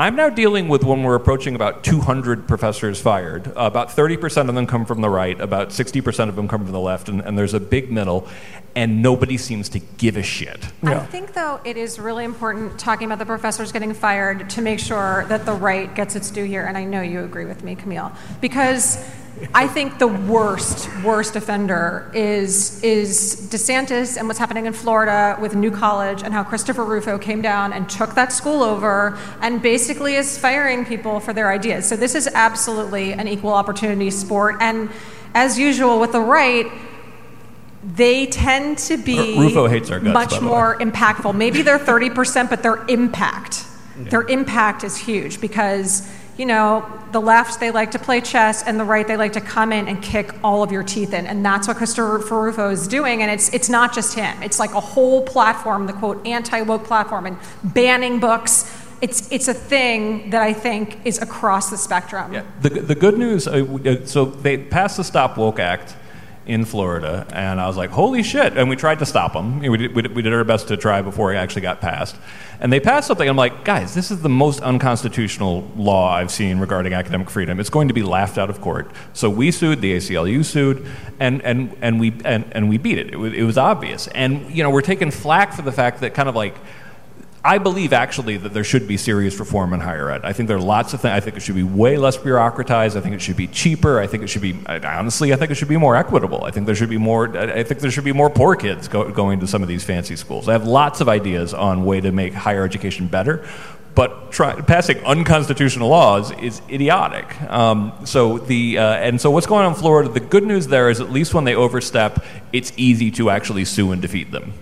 I'm now dealing with when we're approaching about 200 professors fired. Uh, about 30% of them come from the right, about 60% of them come from the left, and, and there's a big middle, and nobody seems to give a shit. I think, though, it is really important talking about the professors getting fired to make sure that the right gets its due here. And I know you agree with me, Kmele, because I think the worst, worst offender is is DeSantis and what's happening in Florida with New College and how Christopher Rufo came down and took that school over and basically is firing people for their ideas. So this is absolutely an equal opportunity sport. And as usual with the right, they tend to be R- Rufo hates our guts, much more impactful. Maybe they're 30%, but their impact, their impact is huge because, you know, the left, they like to play chess, and the right, they like to come in and kick all of your teeth in. And that's what Christopher Rufo is doing. And it's, it's not just him, it's like a whole platform, the quote, anti woke platform, and banning books. It's, it's a thing that I think is across the spectrum. Yeah. The, the good news uh, so they passed the Stop Woke Act in Florida, and I was like, holy shit. And we tried to stop them. We did, we did, we did our best to try before it actually got passed. And they passed something. I'm like, guys, this is the most unconstitutional law I've seen regarding academic freedom. It's going to be laughed out of court. So we sued, the ACLU sued, and, and, and, we, and, and we beat it. It was, it was obvious. And, you know, we're taking flack for the fact that kind of like, I believe actually that there should be serious reform in higher ed. I think there are lots of things. I think it should be way less bureaucratized. I think it should be cheaper. I think it should be honestly. I think it should be more equitable. I think there should be more. I think there should be more poor kids go, going to some of these fancy schools. I have lots of ideas on way to make higher education better. But try, passing unconstitutional laws is idiotic. Um, so the uh, and so what's going on in Florida? The good news there is at least when they overstep, it's easy to actually sue and defeat them.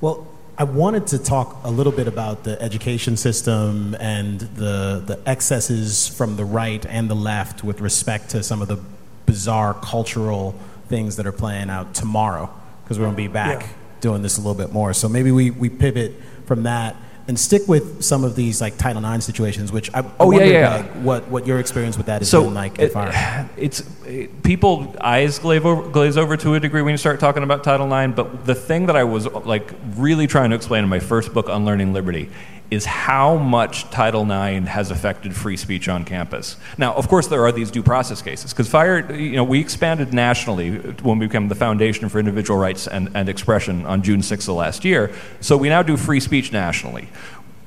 Well, I wanted to talk a little bit about the education system and the, the excesses from the right and the left with respect to some of the bizarre cultural things that are playing out tomorrow, because we're going to be back yeah. doing this a little bit more. So maybe we, we pivot from that and stick with some of these like Title IX situations, which I, I oh yeah, yeah, like, what what your experience with that is so been like. It, it's it, people eyes glaze over, glaze over to a degree when you start talking about Title IX. But the thing that I was like really trying to explain in my first book, Unlearning Liberty, is how much Title IX has affected free speech on campus. Now, of course, there are these due process cases because fire, you know, we expanded nationally when we became the Foundation for Individual Rights and, and Expression on June 6th of last year. So we now do free speech nationally.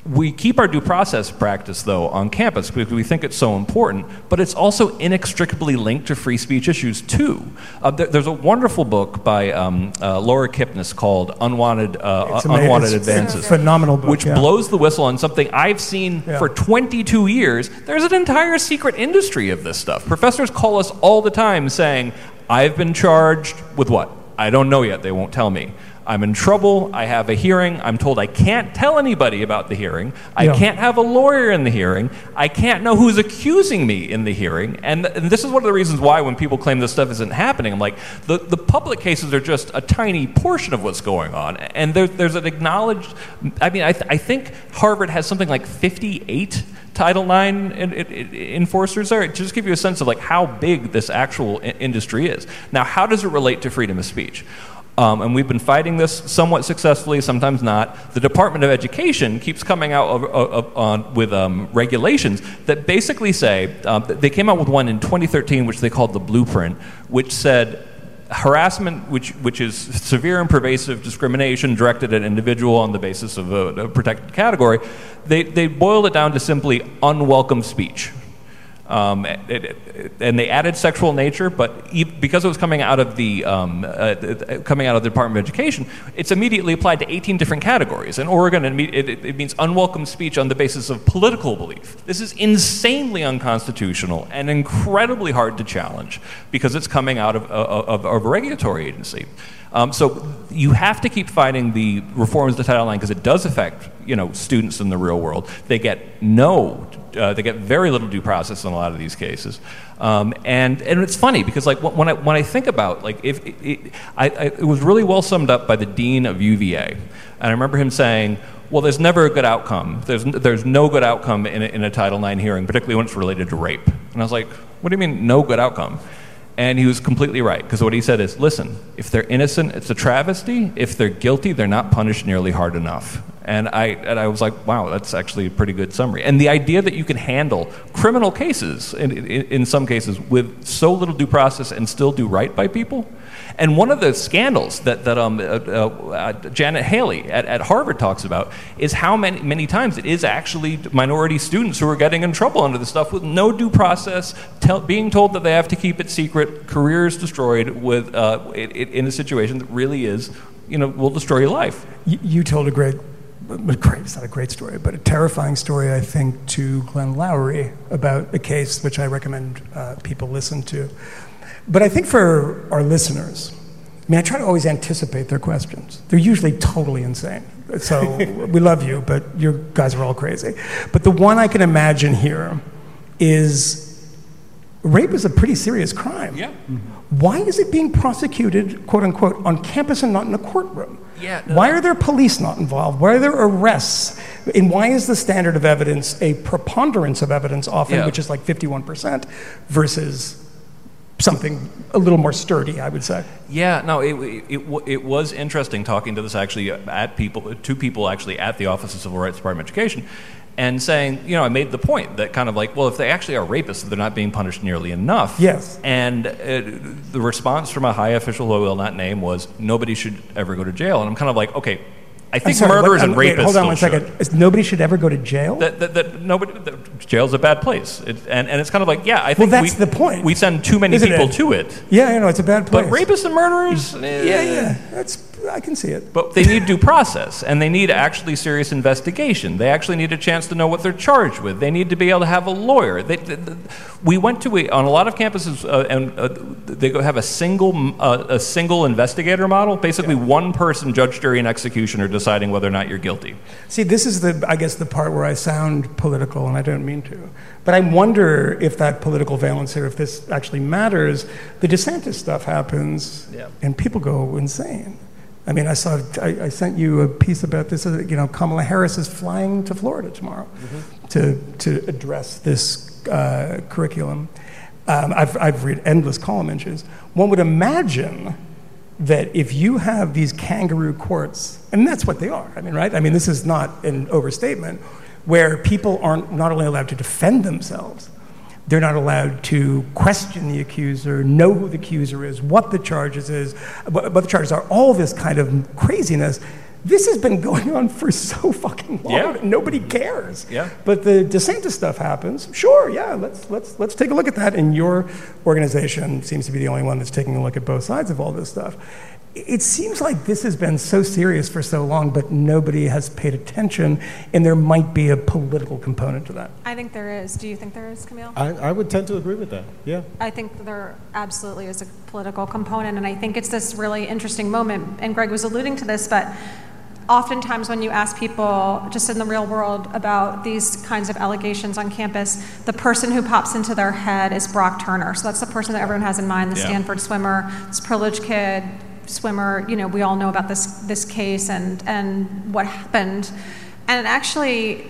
We keep our due process practice, though, on campus because we think it's so important, but it's also inextricably linked to free speech issues, too. Uh, there, there's a wonderful book by um, uh, Laura Kipnis called Unwanted, uh, Unwanted Advances. phenomenal book. Which yeah. blows the whistle on something I've seen yeah. for 22 years. There's an entire secret industry of this stuff. Professors call us all the time saying, I've been charged with what? I don't know yet. They won't tell me. I'm in trouble. I have a hearing. I'm told I can't tell anybody about the hearing. I yeah. can't have a lawyer in the hearing. I can't know who's accusing me in the hearing. And, and, this is one of the reasons why, when people claim this stuff isn't happening, I'm like, the, the public cases are just a tiny portion of what's going on. And there, there's an acknowledged, I mean, I, th- I think Harvard has something like 58 Title IX enforcers there. Just give you a sense of like how big this actual industry is. Now, how does it relate to freedom of speech? Um, and we've been fighting this somewhat successfully, sometimes not. The Department of Education keeps coming out of, of, of, with um, regulations that basically say um, they came out with one in 2013, which they called the Blueprint, which said harassment, which, which is severe and pervasive discrimination directed at an individual on the basis of a, a protected category, they, they boiled it down to simply unwelcome speech. Um, it, it, and they added sexual nature, but because it was coming out of the um, uh, coming out of the Department of Education, it's immediately applied to 18 different categories. In Oregon, it, it, means unwelcome speech on the basis of political belief. This is insanely unconstitutional and incredibly hard to challenge because it's coming out of, of, of a regulatory agency. Um, so you have to keep fighting the reforms to Title IX because it does affect you know students in the real world. They get no, uh, they get very little due process in a lot of these cases, um, and and it's funny because like when I when I think about like if it, it, I, I, it was really well summed up by the dean of UVA, and I remember him saying. Well, there's never a good outcome. There's, there's no good outcome in a, in a Title IX hearing, particularly when it's related to rape. And I was like, what do you mean, no good outcome? And he was completely right, because what he said is listen, if they're innocent, it's a travesty. If they're guilty, they're not punished nearly hard enough. And I, and I was like, wow, that's actually a pretty good summary. And the idea that you can handle criminal cases, in, in, in some cases, with so little due process and still do right by people, and one of the scandals that, that um, uh, uh, Janet Halley at, at Harvard talks about is how many, many times it is actually minority students who are getting in trouble under this stuff with no due process, tell, being told that they have to keep it secret, careers destroyed with, uh, it, it, in a situation that really is, you know, will destroy your life. You, you told a great great, it's not a great story, but a terrifying story, I think, to Glenn Loury about a case which I recommend uh, people listen to. But I think for our listeners, I mean, I try to always anticipate their questions. They're usually totally insane. So we love you, but you guys are all crazy. But the one I can imagine here is rape is a pretty serious crime. Yeah. Mm-hmm. Why is it being prosecuted, quote unquote, on campus and not in a courtroom? Yeah, no, Why are there police not involved? Why are there arrests? And why is the standard of evidence a preponderance of evidence often, Yeah. which is like 51%, versus something a little more sturdy, I would say? Yeah, no, it, it, it, it was interesting talking to this actually at people, two people actually at the Office of Civil Rights Department of Education, and saying, you know, I made the point that kind of like, well, if they actually are rapists, they're not being punished nearly enough. Yes. And uh, the response from a high official who I will not name was, nobody should ever go to jail. And I'm kind of like, okay, I think sorry, murderers what- and wait, rapists Hold on one second. should. Nobody should ever go to jail? That, that, that nobody, that jail's a bad place. It, and, and it's kind of like, yeah, I think Well, that's we, the point. we send too many Isn't people it? to it. yeah, you know, it's a bad place. But rapists and murderers, eh, Yeah, yeah, that's, I can see it. But they need due process, and they need actually serious investigation. They actually need a chance to know what they're charged with. They need to be able to have a lawyer. They, th th- we went to a, on a lot of campuses, uh, and uh, they have a single uh, a single investigator model. Basically, one person, judge, jury, and executioner, deciding whether or not you're guilty. See, this is the, I guess, the part where I sound political, and I don't mean to. But I wonder if that political valence here, if this actually matters. The DeSantis stuff happens, Yeah. and people go insane. I mean, I saw, I, I sent you a piece about this. uh, You know, Kamala Harris is flying to Florida tomorrow to, to address this uh, curriculum. Um, I've, I've read endless column inches. One would imagine that if you have these kangaroo courts, and that's what they are, I mean, right? I mean, this is not an overstatement, where people aren't not only allowed to defend themselves, they're not allowed to question the accuser, know who the accuser is, what the charges is, what, the charges are, all this kind of craziness. This has been going on for so fucking long. Yeah. Nobody cares. Yeah. But the DeSantis stuff happens. Sure, yeah, let's, let's, let's take a look at that. And your organization seems to be the only one that's taking a look at both sides of all this stuff. It seems like this has been so serious for so long, but nobody has paid attention, and there might be a political component to that. I think there is. Do you think there is, Kmele? I, I would tend to agree with that. Yeah. I think there absolutely is a political component, and I think it's this really interesting moment. And Greg was alluding to this, but oftentimes when you ask people just in the real world about these kinds of allegations on campus, the person who pops into their head is Brock Turner. So that's the person that everyone has in mind, the Yeah. Stanford swimmer, this privileged kid, swimmer. You know, we all know about this this case and and what happened. And actually,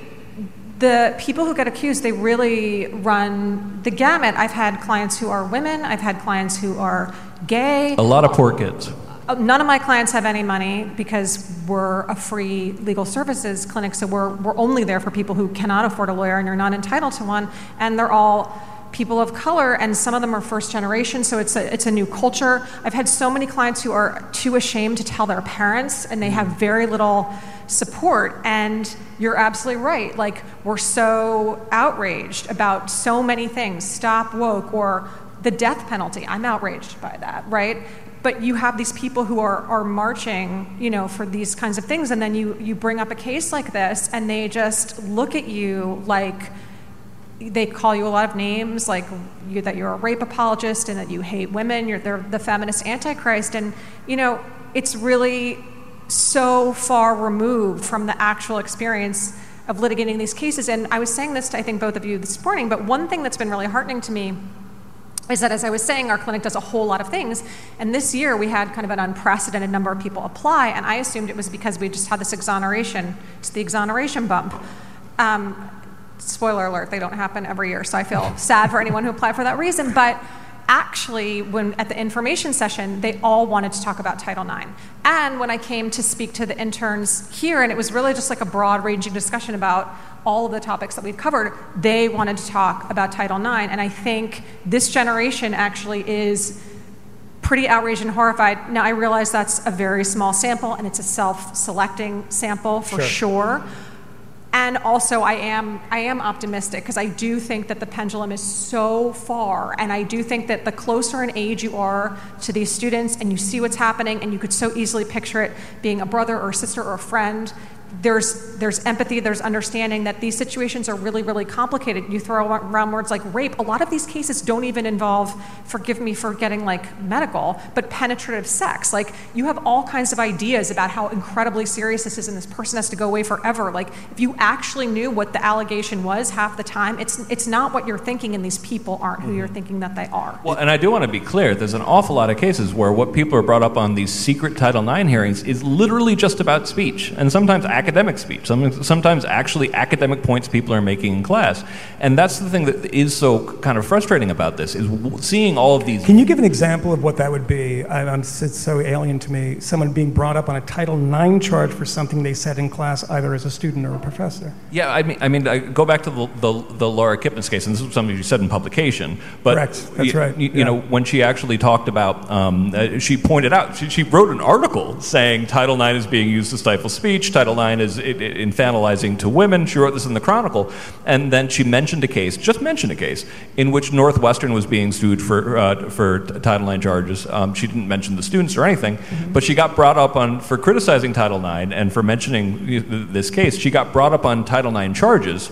the people who get accused, they really run the gamut. I've had clients who are women. I've had clients who are gay. A lot of poor kids. Uh, None of my clients have any money because we're a free legal services clinic, so we're, we're only there for people who cannot afford a lawyer and are not entitled to one. And they're all people of color, and some of them are first generation, so it's a, it's a new culture. I've had so many clients who are too ashamed to tell their parents, and they have mm. very little support. And you're absolutely right. Like, we're so outraged about so many things stop woke or the death penalty. I'm outraged by that, right? But you have these people who are, are marching, you know, for these kinds of things, and then you, you bring up a case like this, and they just look at you like they call you a lot of names, like you, that you're a rape apologist and that you hate women, you're they're the feminist antichrist, and you know, it's really so far removed from the actual experience of litigating these cases. And I was saying this to I think both of you this morning, but one thing that's been really heartening to me is that as I was saying, our clinic does a whole lot of things. And this year we had kind of an unprecedented number of people apply, and I assumed it was because we just had this exoneration, it's the exoneration bump. Um, spoiler alert, they don't happen every year, so I feel sad for anyone who applied for that reason. But actually, when at the information session, they all wanted to talk about Title IX. And when I came to speak to the interns here, and it was really just like a broad ranging discussion about all of the topics that we've covered, they wanted to talk about Title IX. And I think this generation actually is pretty outraged and horrified. Now, I realize that's a very small sample and it's a self selecting sample for sure. And also, I am, I am optimistic because I do think that the pendulum is so far. And I do think that the closer in age you are to these students and you see what's happening, and you could so easily picture it being a brother or a sister or a friend, there's there's empathy, there's understanding that these situations are really really complicated. You throw around words like rape. A lot of these cases don't even involve, forgive me for getting like medical, but penetrative sex. Like you have all kinds of ideas about how incredibly serious this is, and this person has to go away forever. Like if you actually knew what the allegation was half the time, it's it's not what you're thinking, and these people aren't who you're mm-hmm. thinking that they are. Well, and I do want to be clear. There's an awful lot of cases where what people are brought up on these secret Title IX hearings is literally just about speech, and sometimes academic speech. Sometimes actually academic points people are making in class, and that's the thing that is so kind of frustrating about this is seeing all of these. Can you give an example of what that would be? I, I'm, it's so alien to me. Someone being brought up on a Title IX charge for something they said in class, either as a student or a professor. Yeah, I mean, I mean, I go back to the, the, the Laura Kipnis case, and this is something you said in publication. But Correct. That's right. You, you Yeah. know, when she actually talked about, um, uh, she pointed out, she, she wrote an article saying Title IX is being used to stifle speech. Title IX is infantilizing to women. She wrote this in the Chronicle, and then she mentioned a case, just mentioned a case, in which Northwestern was being sued for uh, for Title IX charges. Um, she didn't mention the students or anything, but she got brought up on for criticizing Title IX and for mentioning uh, this case. She got brought up on Title IX charges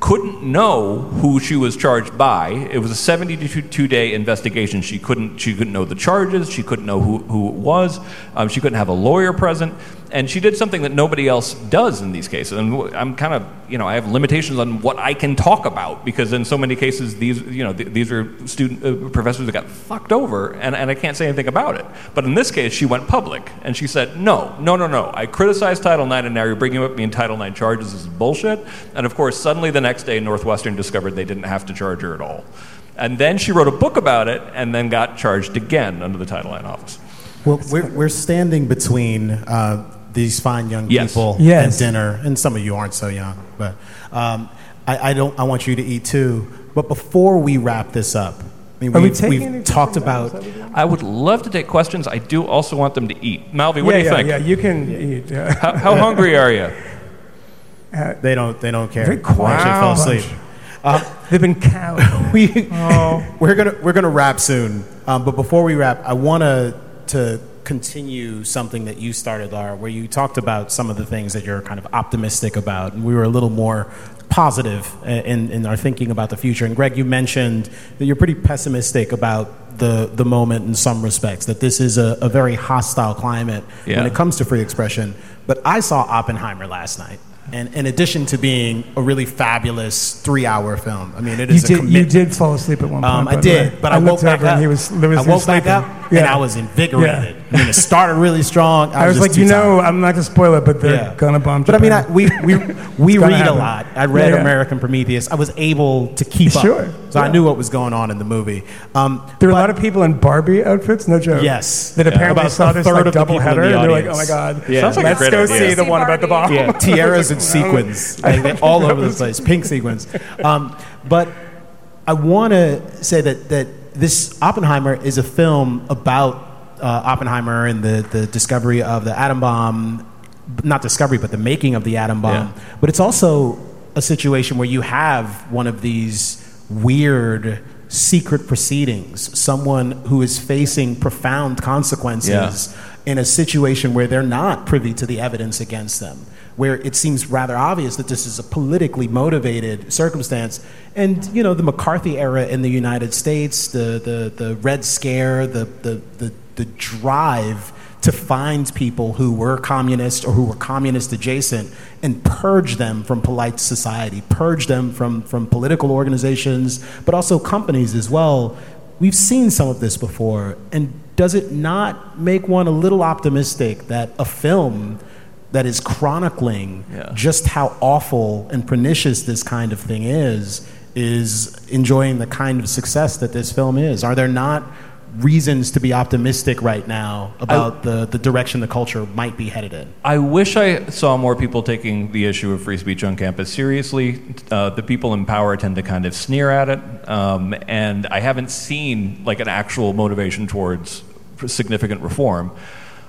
couldn't know who she was charged by. It was a 72 day investigation. She couldn't, she couldn't know the charges. She couldn't know who, who it was. Um, she couldn't have a lawyer present. And she did something that nobody else does in these cases. And I'm kind of, you know, I have limitations on what I can talk about because in so many cases, these, you know, th- these are student uh, professors that got fucked over, and, and I can't say anything about it. But in this case, she went public and she said, no, no, no, no. I criticized Title IX, and now you're bringing up me in Title IX charges. This is bullshit. And of course, suddenly the next day, Northwestern discovered they didn't have to charge her at all. And then she wrote a book about it and then got charged again under the Title IX office. Well, we're, we're standing between uh, these fine young Yes. people Yes. and dinner, and some of you aren't so young, but um, I, I don't. I want you to eat too. But before we wrap this up, I mean, Are we we've, taking we've talked about. Is that what we're doing? I would love to take questions. I do also want them to eat. Malvi, what yeah, do you yeah, think? yeah. You can eat. Yeah. How, how hungry are you? They don't. They don't care. Very They actually fell quiet. asleep. Uh, They've been cowed. we, Oh. we're gonna we're gonna wrap soon. Um, but before we wrap, I want to to continue something that you started, Lara, where you talked about some of the things that you're kind of optimistic about, and we were a little more positive in, in our thinking about the future. And Greg, you mentioned that you're pretty pessimistic about the the moment in some respects. That this is a, a very hostile climate when it comes to free expression. But I saw Oppenheimer last night. And in addition to being a really fabulous three-hour film, I mean, it You a did, you did fall asleep at one point. Um, I did, but I, woke back up. And he was, there was I he was woke back sleeping. up, and I was invigorated. I mean, it started really strong. I I was, was like, you too know, tired. I'm not going to spoil it, but they're Yeah. going to bomb But I mean, I, we we we gonna read a lot. I read Yeah, yeah. American Prometheus. I was able to keep Sure. up, so I knew what was going on in the movie. Um, there were a lot of people in Barbie outfits, no joke. Yes. That Yeah. apparently About saw this third like double header, the and they're like, oh my god, Yeah. Sounds like let's go idea. see the one about the bomb. Yeah, tiaras and sequins, all over the place, pink sequins. Um, but I want to say that that this Oppenheimer is a film about Uh, Oppenheimer and the the discovery of the atom bomb, not discovery, but the making of the atom bomb. Yeah. But it's also a situation where you have one of these weird secret proceedings, someone who is facing profound consequences in a situation where they're not privy to the evidence against them, where it seems rather obvious that this is a politically motivated circumstance. And, you know, the McCarthy era in the United States, the, the, the Red Scare, the, the, the, the drive to find people who were communist or who were communist adjacent and purge them from polite society, purge them from, from political organizations, but also companies as well. We've seen some of this before. And does it not make one a little optimistic that a film that is chronicling Yeah. just how awful and pernicious this kind of thing is, is enjoying the kind of success that this film is? Are there not reasons to be optimistic right now about the, the direction the culture might be headed in? I wish I saw more people taking the issue of free speech on campus seriously. Uh, the people in power tend to kind of sneer at it, um, and I haven't seen like an actual motivation towards significant reform.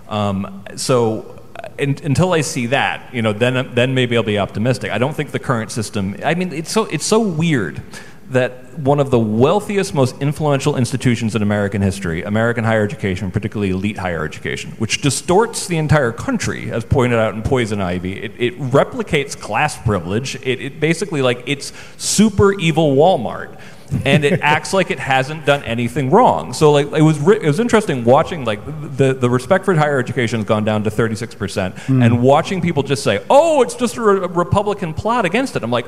Um, so in, until I see that, you know, then then maybe I'll be optimistic. I don't think the current system. I mean, it's so it's so weird that one of the wealthiest, most influential institutions in American history, American higher education, particularly elite higher education, which distorts the entire country, as pointed out in Poison Ivy, it, it replicates class privilege. It, it basically like it's super evil Walmart and it acts like it hasn't done anything wrong. So like it was it was interesting watching like the the respect for higher education has gone down to 36 percent, hmm. and watching people just say, "Oh, it's just a, re- Republican plot against it." I'm like.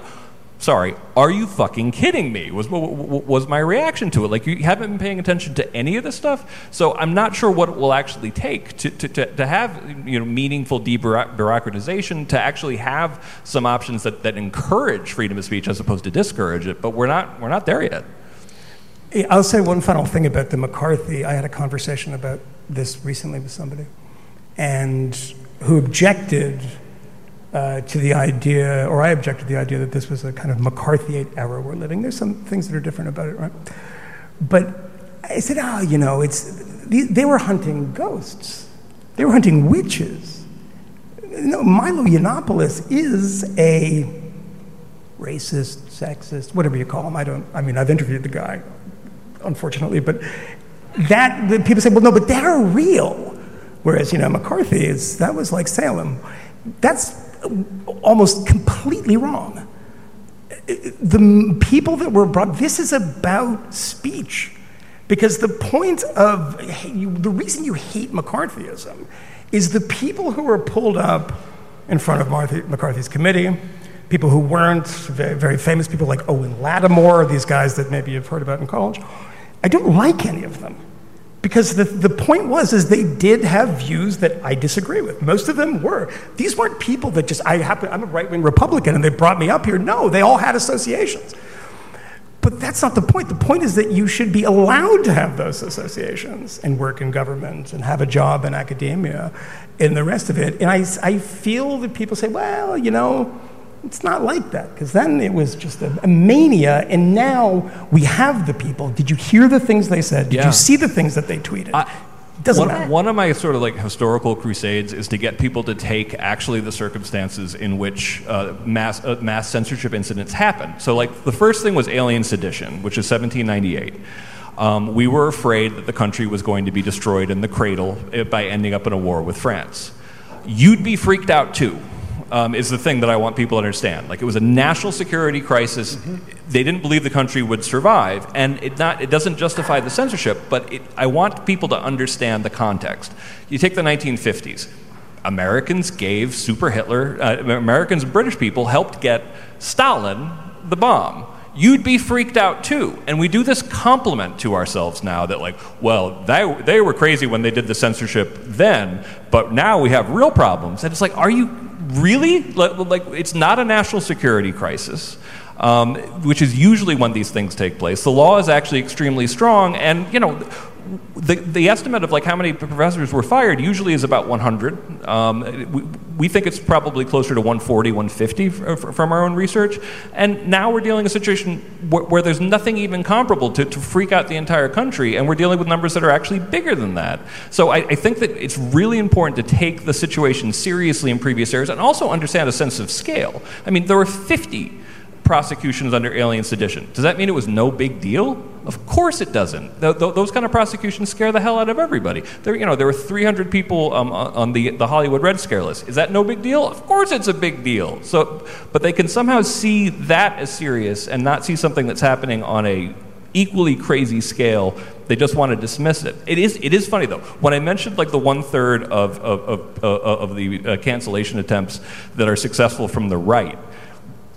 Sorry, are you fucking kidding me? Was was my reaction to it? Like you haven't been paying attention to any of this stuff, so I'm not sure what it will actually take to, to, to, to have you know meaningful debureaucratization, to actually have some options that, that encourage freedom of speech as opposed to discourage it. But we're not we're not there yet. I'll say one final thing about the McCarthy. I had a conversation about this recently with somebody, and who objected uh, to the idea, or I objected to the idea that this was a kind of McCarthyite era we're living. There's some things that are different about it, right? But I said, oh, you know, it's they, they were hunting ghosts. They were hunting witches. Know, Milo Yiannopoulos is a racist, sexist, whatever you call him. I don't. I mean, I've interviewed the guy, unfortunately, but that people say, well, no, but they're real. Whereas, you know, McCarthy is that was like Salem. That's almost completely wrong. The people that were brought, this is about speech. Because the point of the reason you hate McCarthyism is the people who were pulled up in front of McCarthy's committee, people who weren't very, very famous, people like Owen Lattimore, these guys that maybe you've heard about in college. I don't like any of them. Because the, the point was is they did have views that I disagree with. Most of them were. These weren't people that just I happen I'm a right-wing Republican and they brought me up here. No, they all had associations. But that's not the point. The point is that you should be allowed to have those associations and work in government and have a job in academia and the rest of it. And I, I feel that people say, well, you know, it's not like that, because then it was just a, a, mania, and now we have the people. Did you hear the things they said? Did Yeah. you see the things that they tweeted? I- Doesn't one, matter. one of my sort of like historical crusades is to get people to take actually the circumstances in which uh, mass, uh, mass censorship incidents happen. So, like, the first thing was alien sedition, which is 1798. Um, we were afraid that the country was going to be destroyed in the cradle uh, by ending up in a war with France. You'd be freaked out too. Um, is the thing that I want people to understand. Like it was a national security crisis. They didn't believe the country would survive, and it not it doesn't justify the censorship. But it, I want people to understand the context. You take the 1950s. Americans gave Super Hitler. Uh, Americans and British people helped get Stalin the bomb. You'd be freaked out too. And we do this compliment to ourselves now that, like, well, they, they were crazy when they did the censorship then, but now we have real problems. And it's like, are you really? Like, it's not a national security crisis. Um, which is usually when these things take place. The law is actually extremely strong, and you know, the, the estimate of like how many professors were fired usually is about 100. Um, we, we think it's probably closer to 140, 150 f- f- from our own research. And now we're dealing a situation where, where there's nothing even comparable to, to freak out the entire country, and we're dealing with numbers that are actually bigger than that. So I, I think that it's really important to take the situation seriously in previous eras and also understand a sense of scale. I mean, there were 50 prosecutions under alien sedition. Does that mean it was no big deal? Of course it doesn't. Th- th- those kind of prosecutions scare the hell out of everybody. There, you know, there were 300 people um, on the, the Hollywood Red Scare list. Is that no big deal? Of course it's a big deal. So, but they can somehow see that as serious and not see something that's happening on a equally crazy scale. They just want to dismiss it. It is, it is funny though. When I mentioned like the one third of, of, of, uh, of the uh, cancellation attempts that are successful from the right,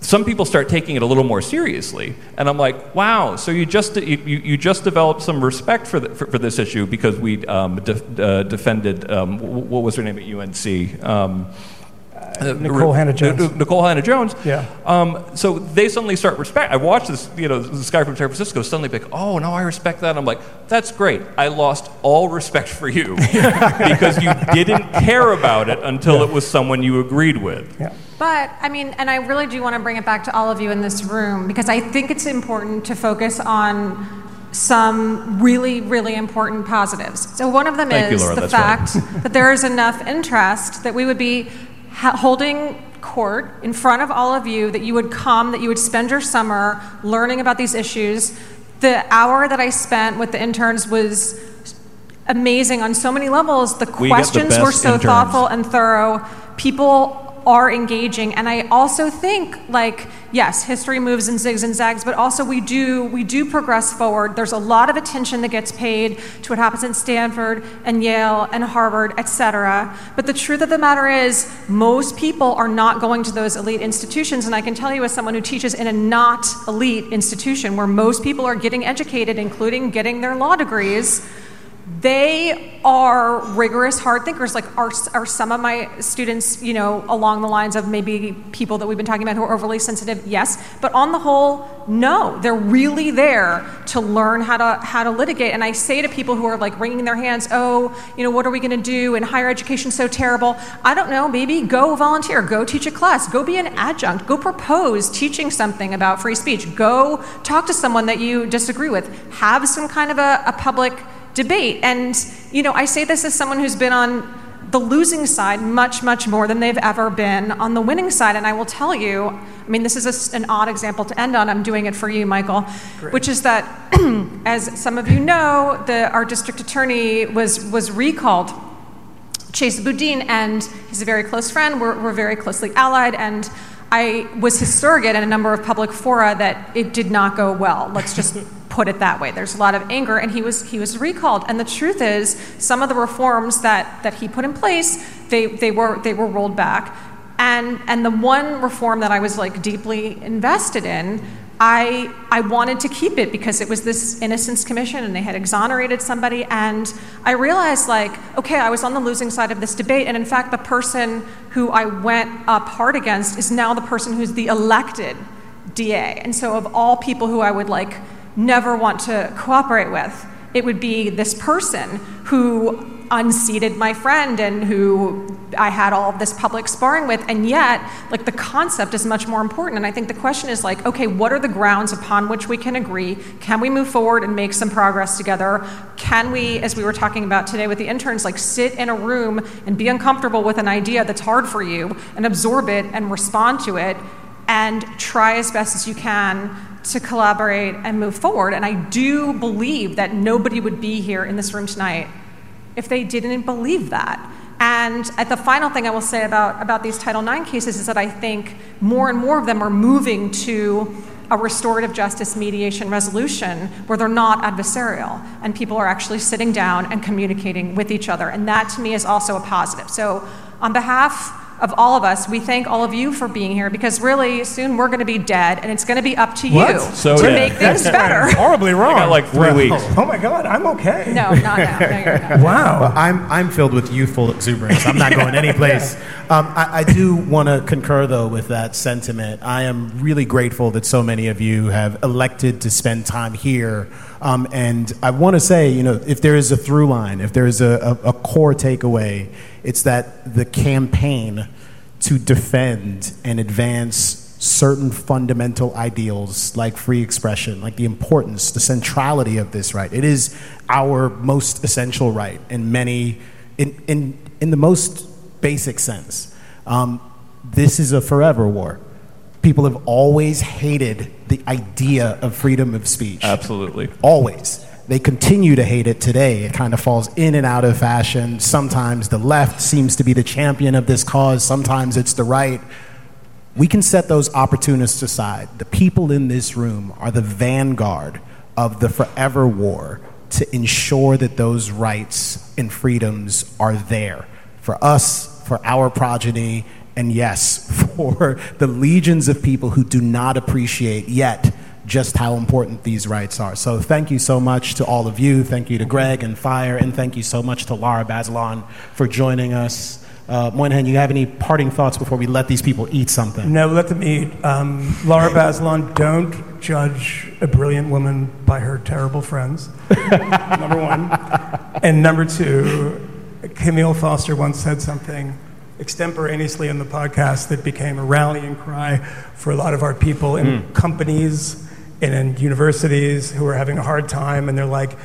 some people start taking it a little more seriously and i'm like wow so you just you, you just developed some respect for, the, for, for this issue because we um, def, uh, defended um, what was her name at unc um, uh, Nicole Hannah-Jones. Nicole Hannah Jones. Yeah. Um, so they suddenly start respect. I watched this, you know, this guy from San Francisco suddenly be like, oh, no, I respect that. I'm like, that's great. I lost all respect for you because you didn't care about it until it was someone you agreed with. yeah. But, I mean, and I really do want to bring it back to all of you in this room because I think it's important to focus on some really, really important positives. So, one of them Thank you, is Lara, the that's right. fact that there is enough interest that we would be ha- holding court in front of all of you that you would come, that you would spend your summer learning about these issues. The hour that I spent with the interns was amazing on so many levels. The We get the questions were so interns. thoughtful and thorough. People are engaging. And i also think like yes history moves in zigs and zags but also we do we do progress forward. There's a lot of attention that gets paid to what happens at stanford and yale and harvard etc but the truth of the matter is most people are not going to those elite institutions. And i can tell you as someone who teaches in a not elite institution where most people are getting educated including getting their law degrees they are rigorous hard thinkers. Like are, are some of my students you know along the lines of maybe people that we've been talking about who are overly sensitive? Yes. But on the whole no. They're really there to learn how to how to litigate. And i say to people who are like wringing their hands oh you know what are we going to do? And higher education so terrible. I don't know. Maybe go volunteer. Go teach a class. Go be an adjunct. Go propose teaching something about free speech. Go talk to someone that you disagree with. Have some kind of a, a public debate. And, you know, I say this as someone who's been on the losing side much, much more than they've ever been on the winning side. And I will tell you, I mean, this is a an odd example to end on. I'm doing it for you, Michael, which is that, as some of you know, the, our district attorney was, was recalled. Chesa Boudin, and he's a very close friend. We're, we're very closely allied, and I was his surrogate in a number of public fora that it did not go well. Let's just put it that way. There's a lot of anger, and he was he was recalled. And the truth is, some of the reforms that that he put in place, they they were they were rolled back. And and the one reform that I was like deeply invested in I, I wanted to keep it because it was this innocence commission and they had exonerated somebody. And I realized, like, okay, I was on the losing side of this debate. And in fact, the person who I went up hard against is now the person who's the elected DA. And so, of all people who I would like never want to cooperate with, it would be this person who unseated my friend and who I had all this public sparring with. And yet, like the concept is much more important. And I think the question is like, okay, what are the grounds upon which we can agree? Can we move forward and make some progress together? Can we, as we were talking about today with the interns, like sit in a room and be uncomfortable with an idea that's hard for you and absorb it and respond to it and try as best as you can to collaborate and move forward. And I do believe that nobody would be here in this room tonight if they didn't believe that. And at the final thing I will say about, about these Title IX cases is that I think more and more of them are moving to a restorative justice mediation resolution where they're not adversarial and people are actually sitting down and communicating with each other. And that to me is also a positive. So, on behalf of all of us, we thank all of you for being here because really soon we're going to be dead and it's going to be up to What? you So to dead. make things better. Horribly wrong. I got like three Well, weeks. oh my God, I'm okay. No, not now. No, you're not. Wow. I'm, I'm filled with youthful exuberance. I'm not going any place. Um, I, I do want to concur, though, with that sentiment. I am really grateful that so many of you have elected to spend time here. Um, and I want to say, you know, if there is a through line, if there is a, a, a core takeaway, it's that the campaign to defend and advance certain fundamental ideals like free expression, like the importance, the centrality of this right. It is our most essential right in many, in, in, in the most basic sense. Um, this is a forever war. People have always hated the idea of freedom of speech. Absolutely. Always. They continue to hate it today. It kind of falls in and out of fashion. Sometimes the left seems to be the champion of this cause, sometimes it's the right. We can set those opportunists aside. The people in this room are the vanguard of the forever war to ensure that those rights and freedoms are there for us, for our progeny, and yes, for the legions of people who do not appreciate yet just how important these rights are. So thank you so much to all of you. Thank you to Greg and FIRE, and thank you so much to Lara Bazelon for joining us. Uh, Moynihan, you have any parting thoughts before we let these people eat something? No, let them eat. Um, Lara Bazelon, don't judge a brilliant woman by her terrible friends. number one. And number two, Kmele Foster once said something extemporaneously in the podcast that became a rallying cry for a lot of our people in companies and in universities who are having a hard time, and they're like,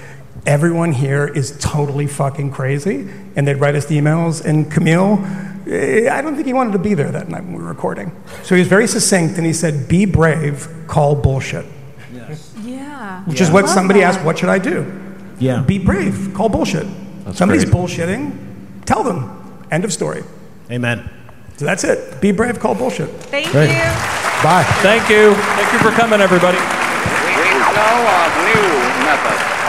everyone here is totally fucking crazy. And they'd write us the emails, and Kmele Eh, I don't think he wanted to be there that night when we were recording. So he was very succinct and he said, Be brave, call bullshit. Yes. Yeah. Which is what somebody that. asked, What should I do? Yeah. Be brave, call bullshit. That's Somebody's great. bullshitting, tell them. End of story. Amen. So that's it. Be brave, call bullshit. Thank Great. you. Bye. Thank you. Thank you for coming, everybody. Know of new methods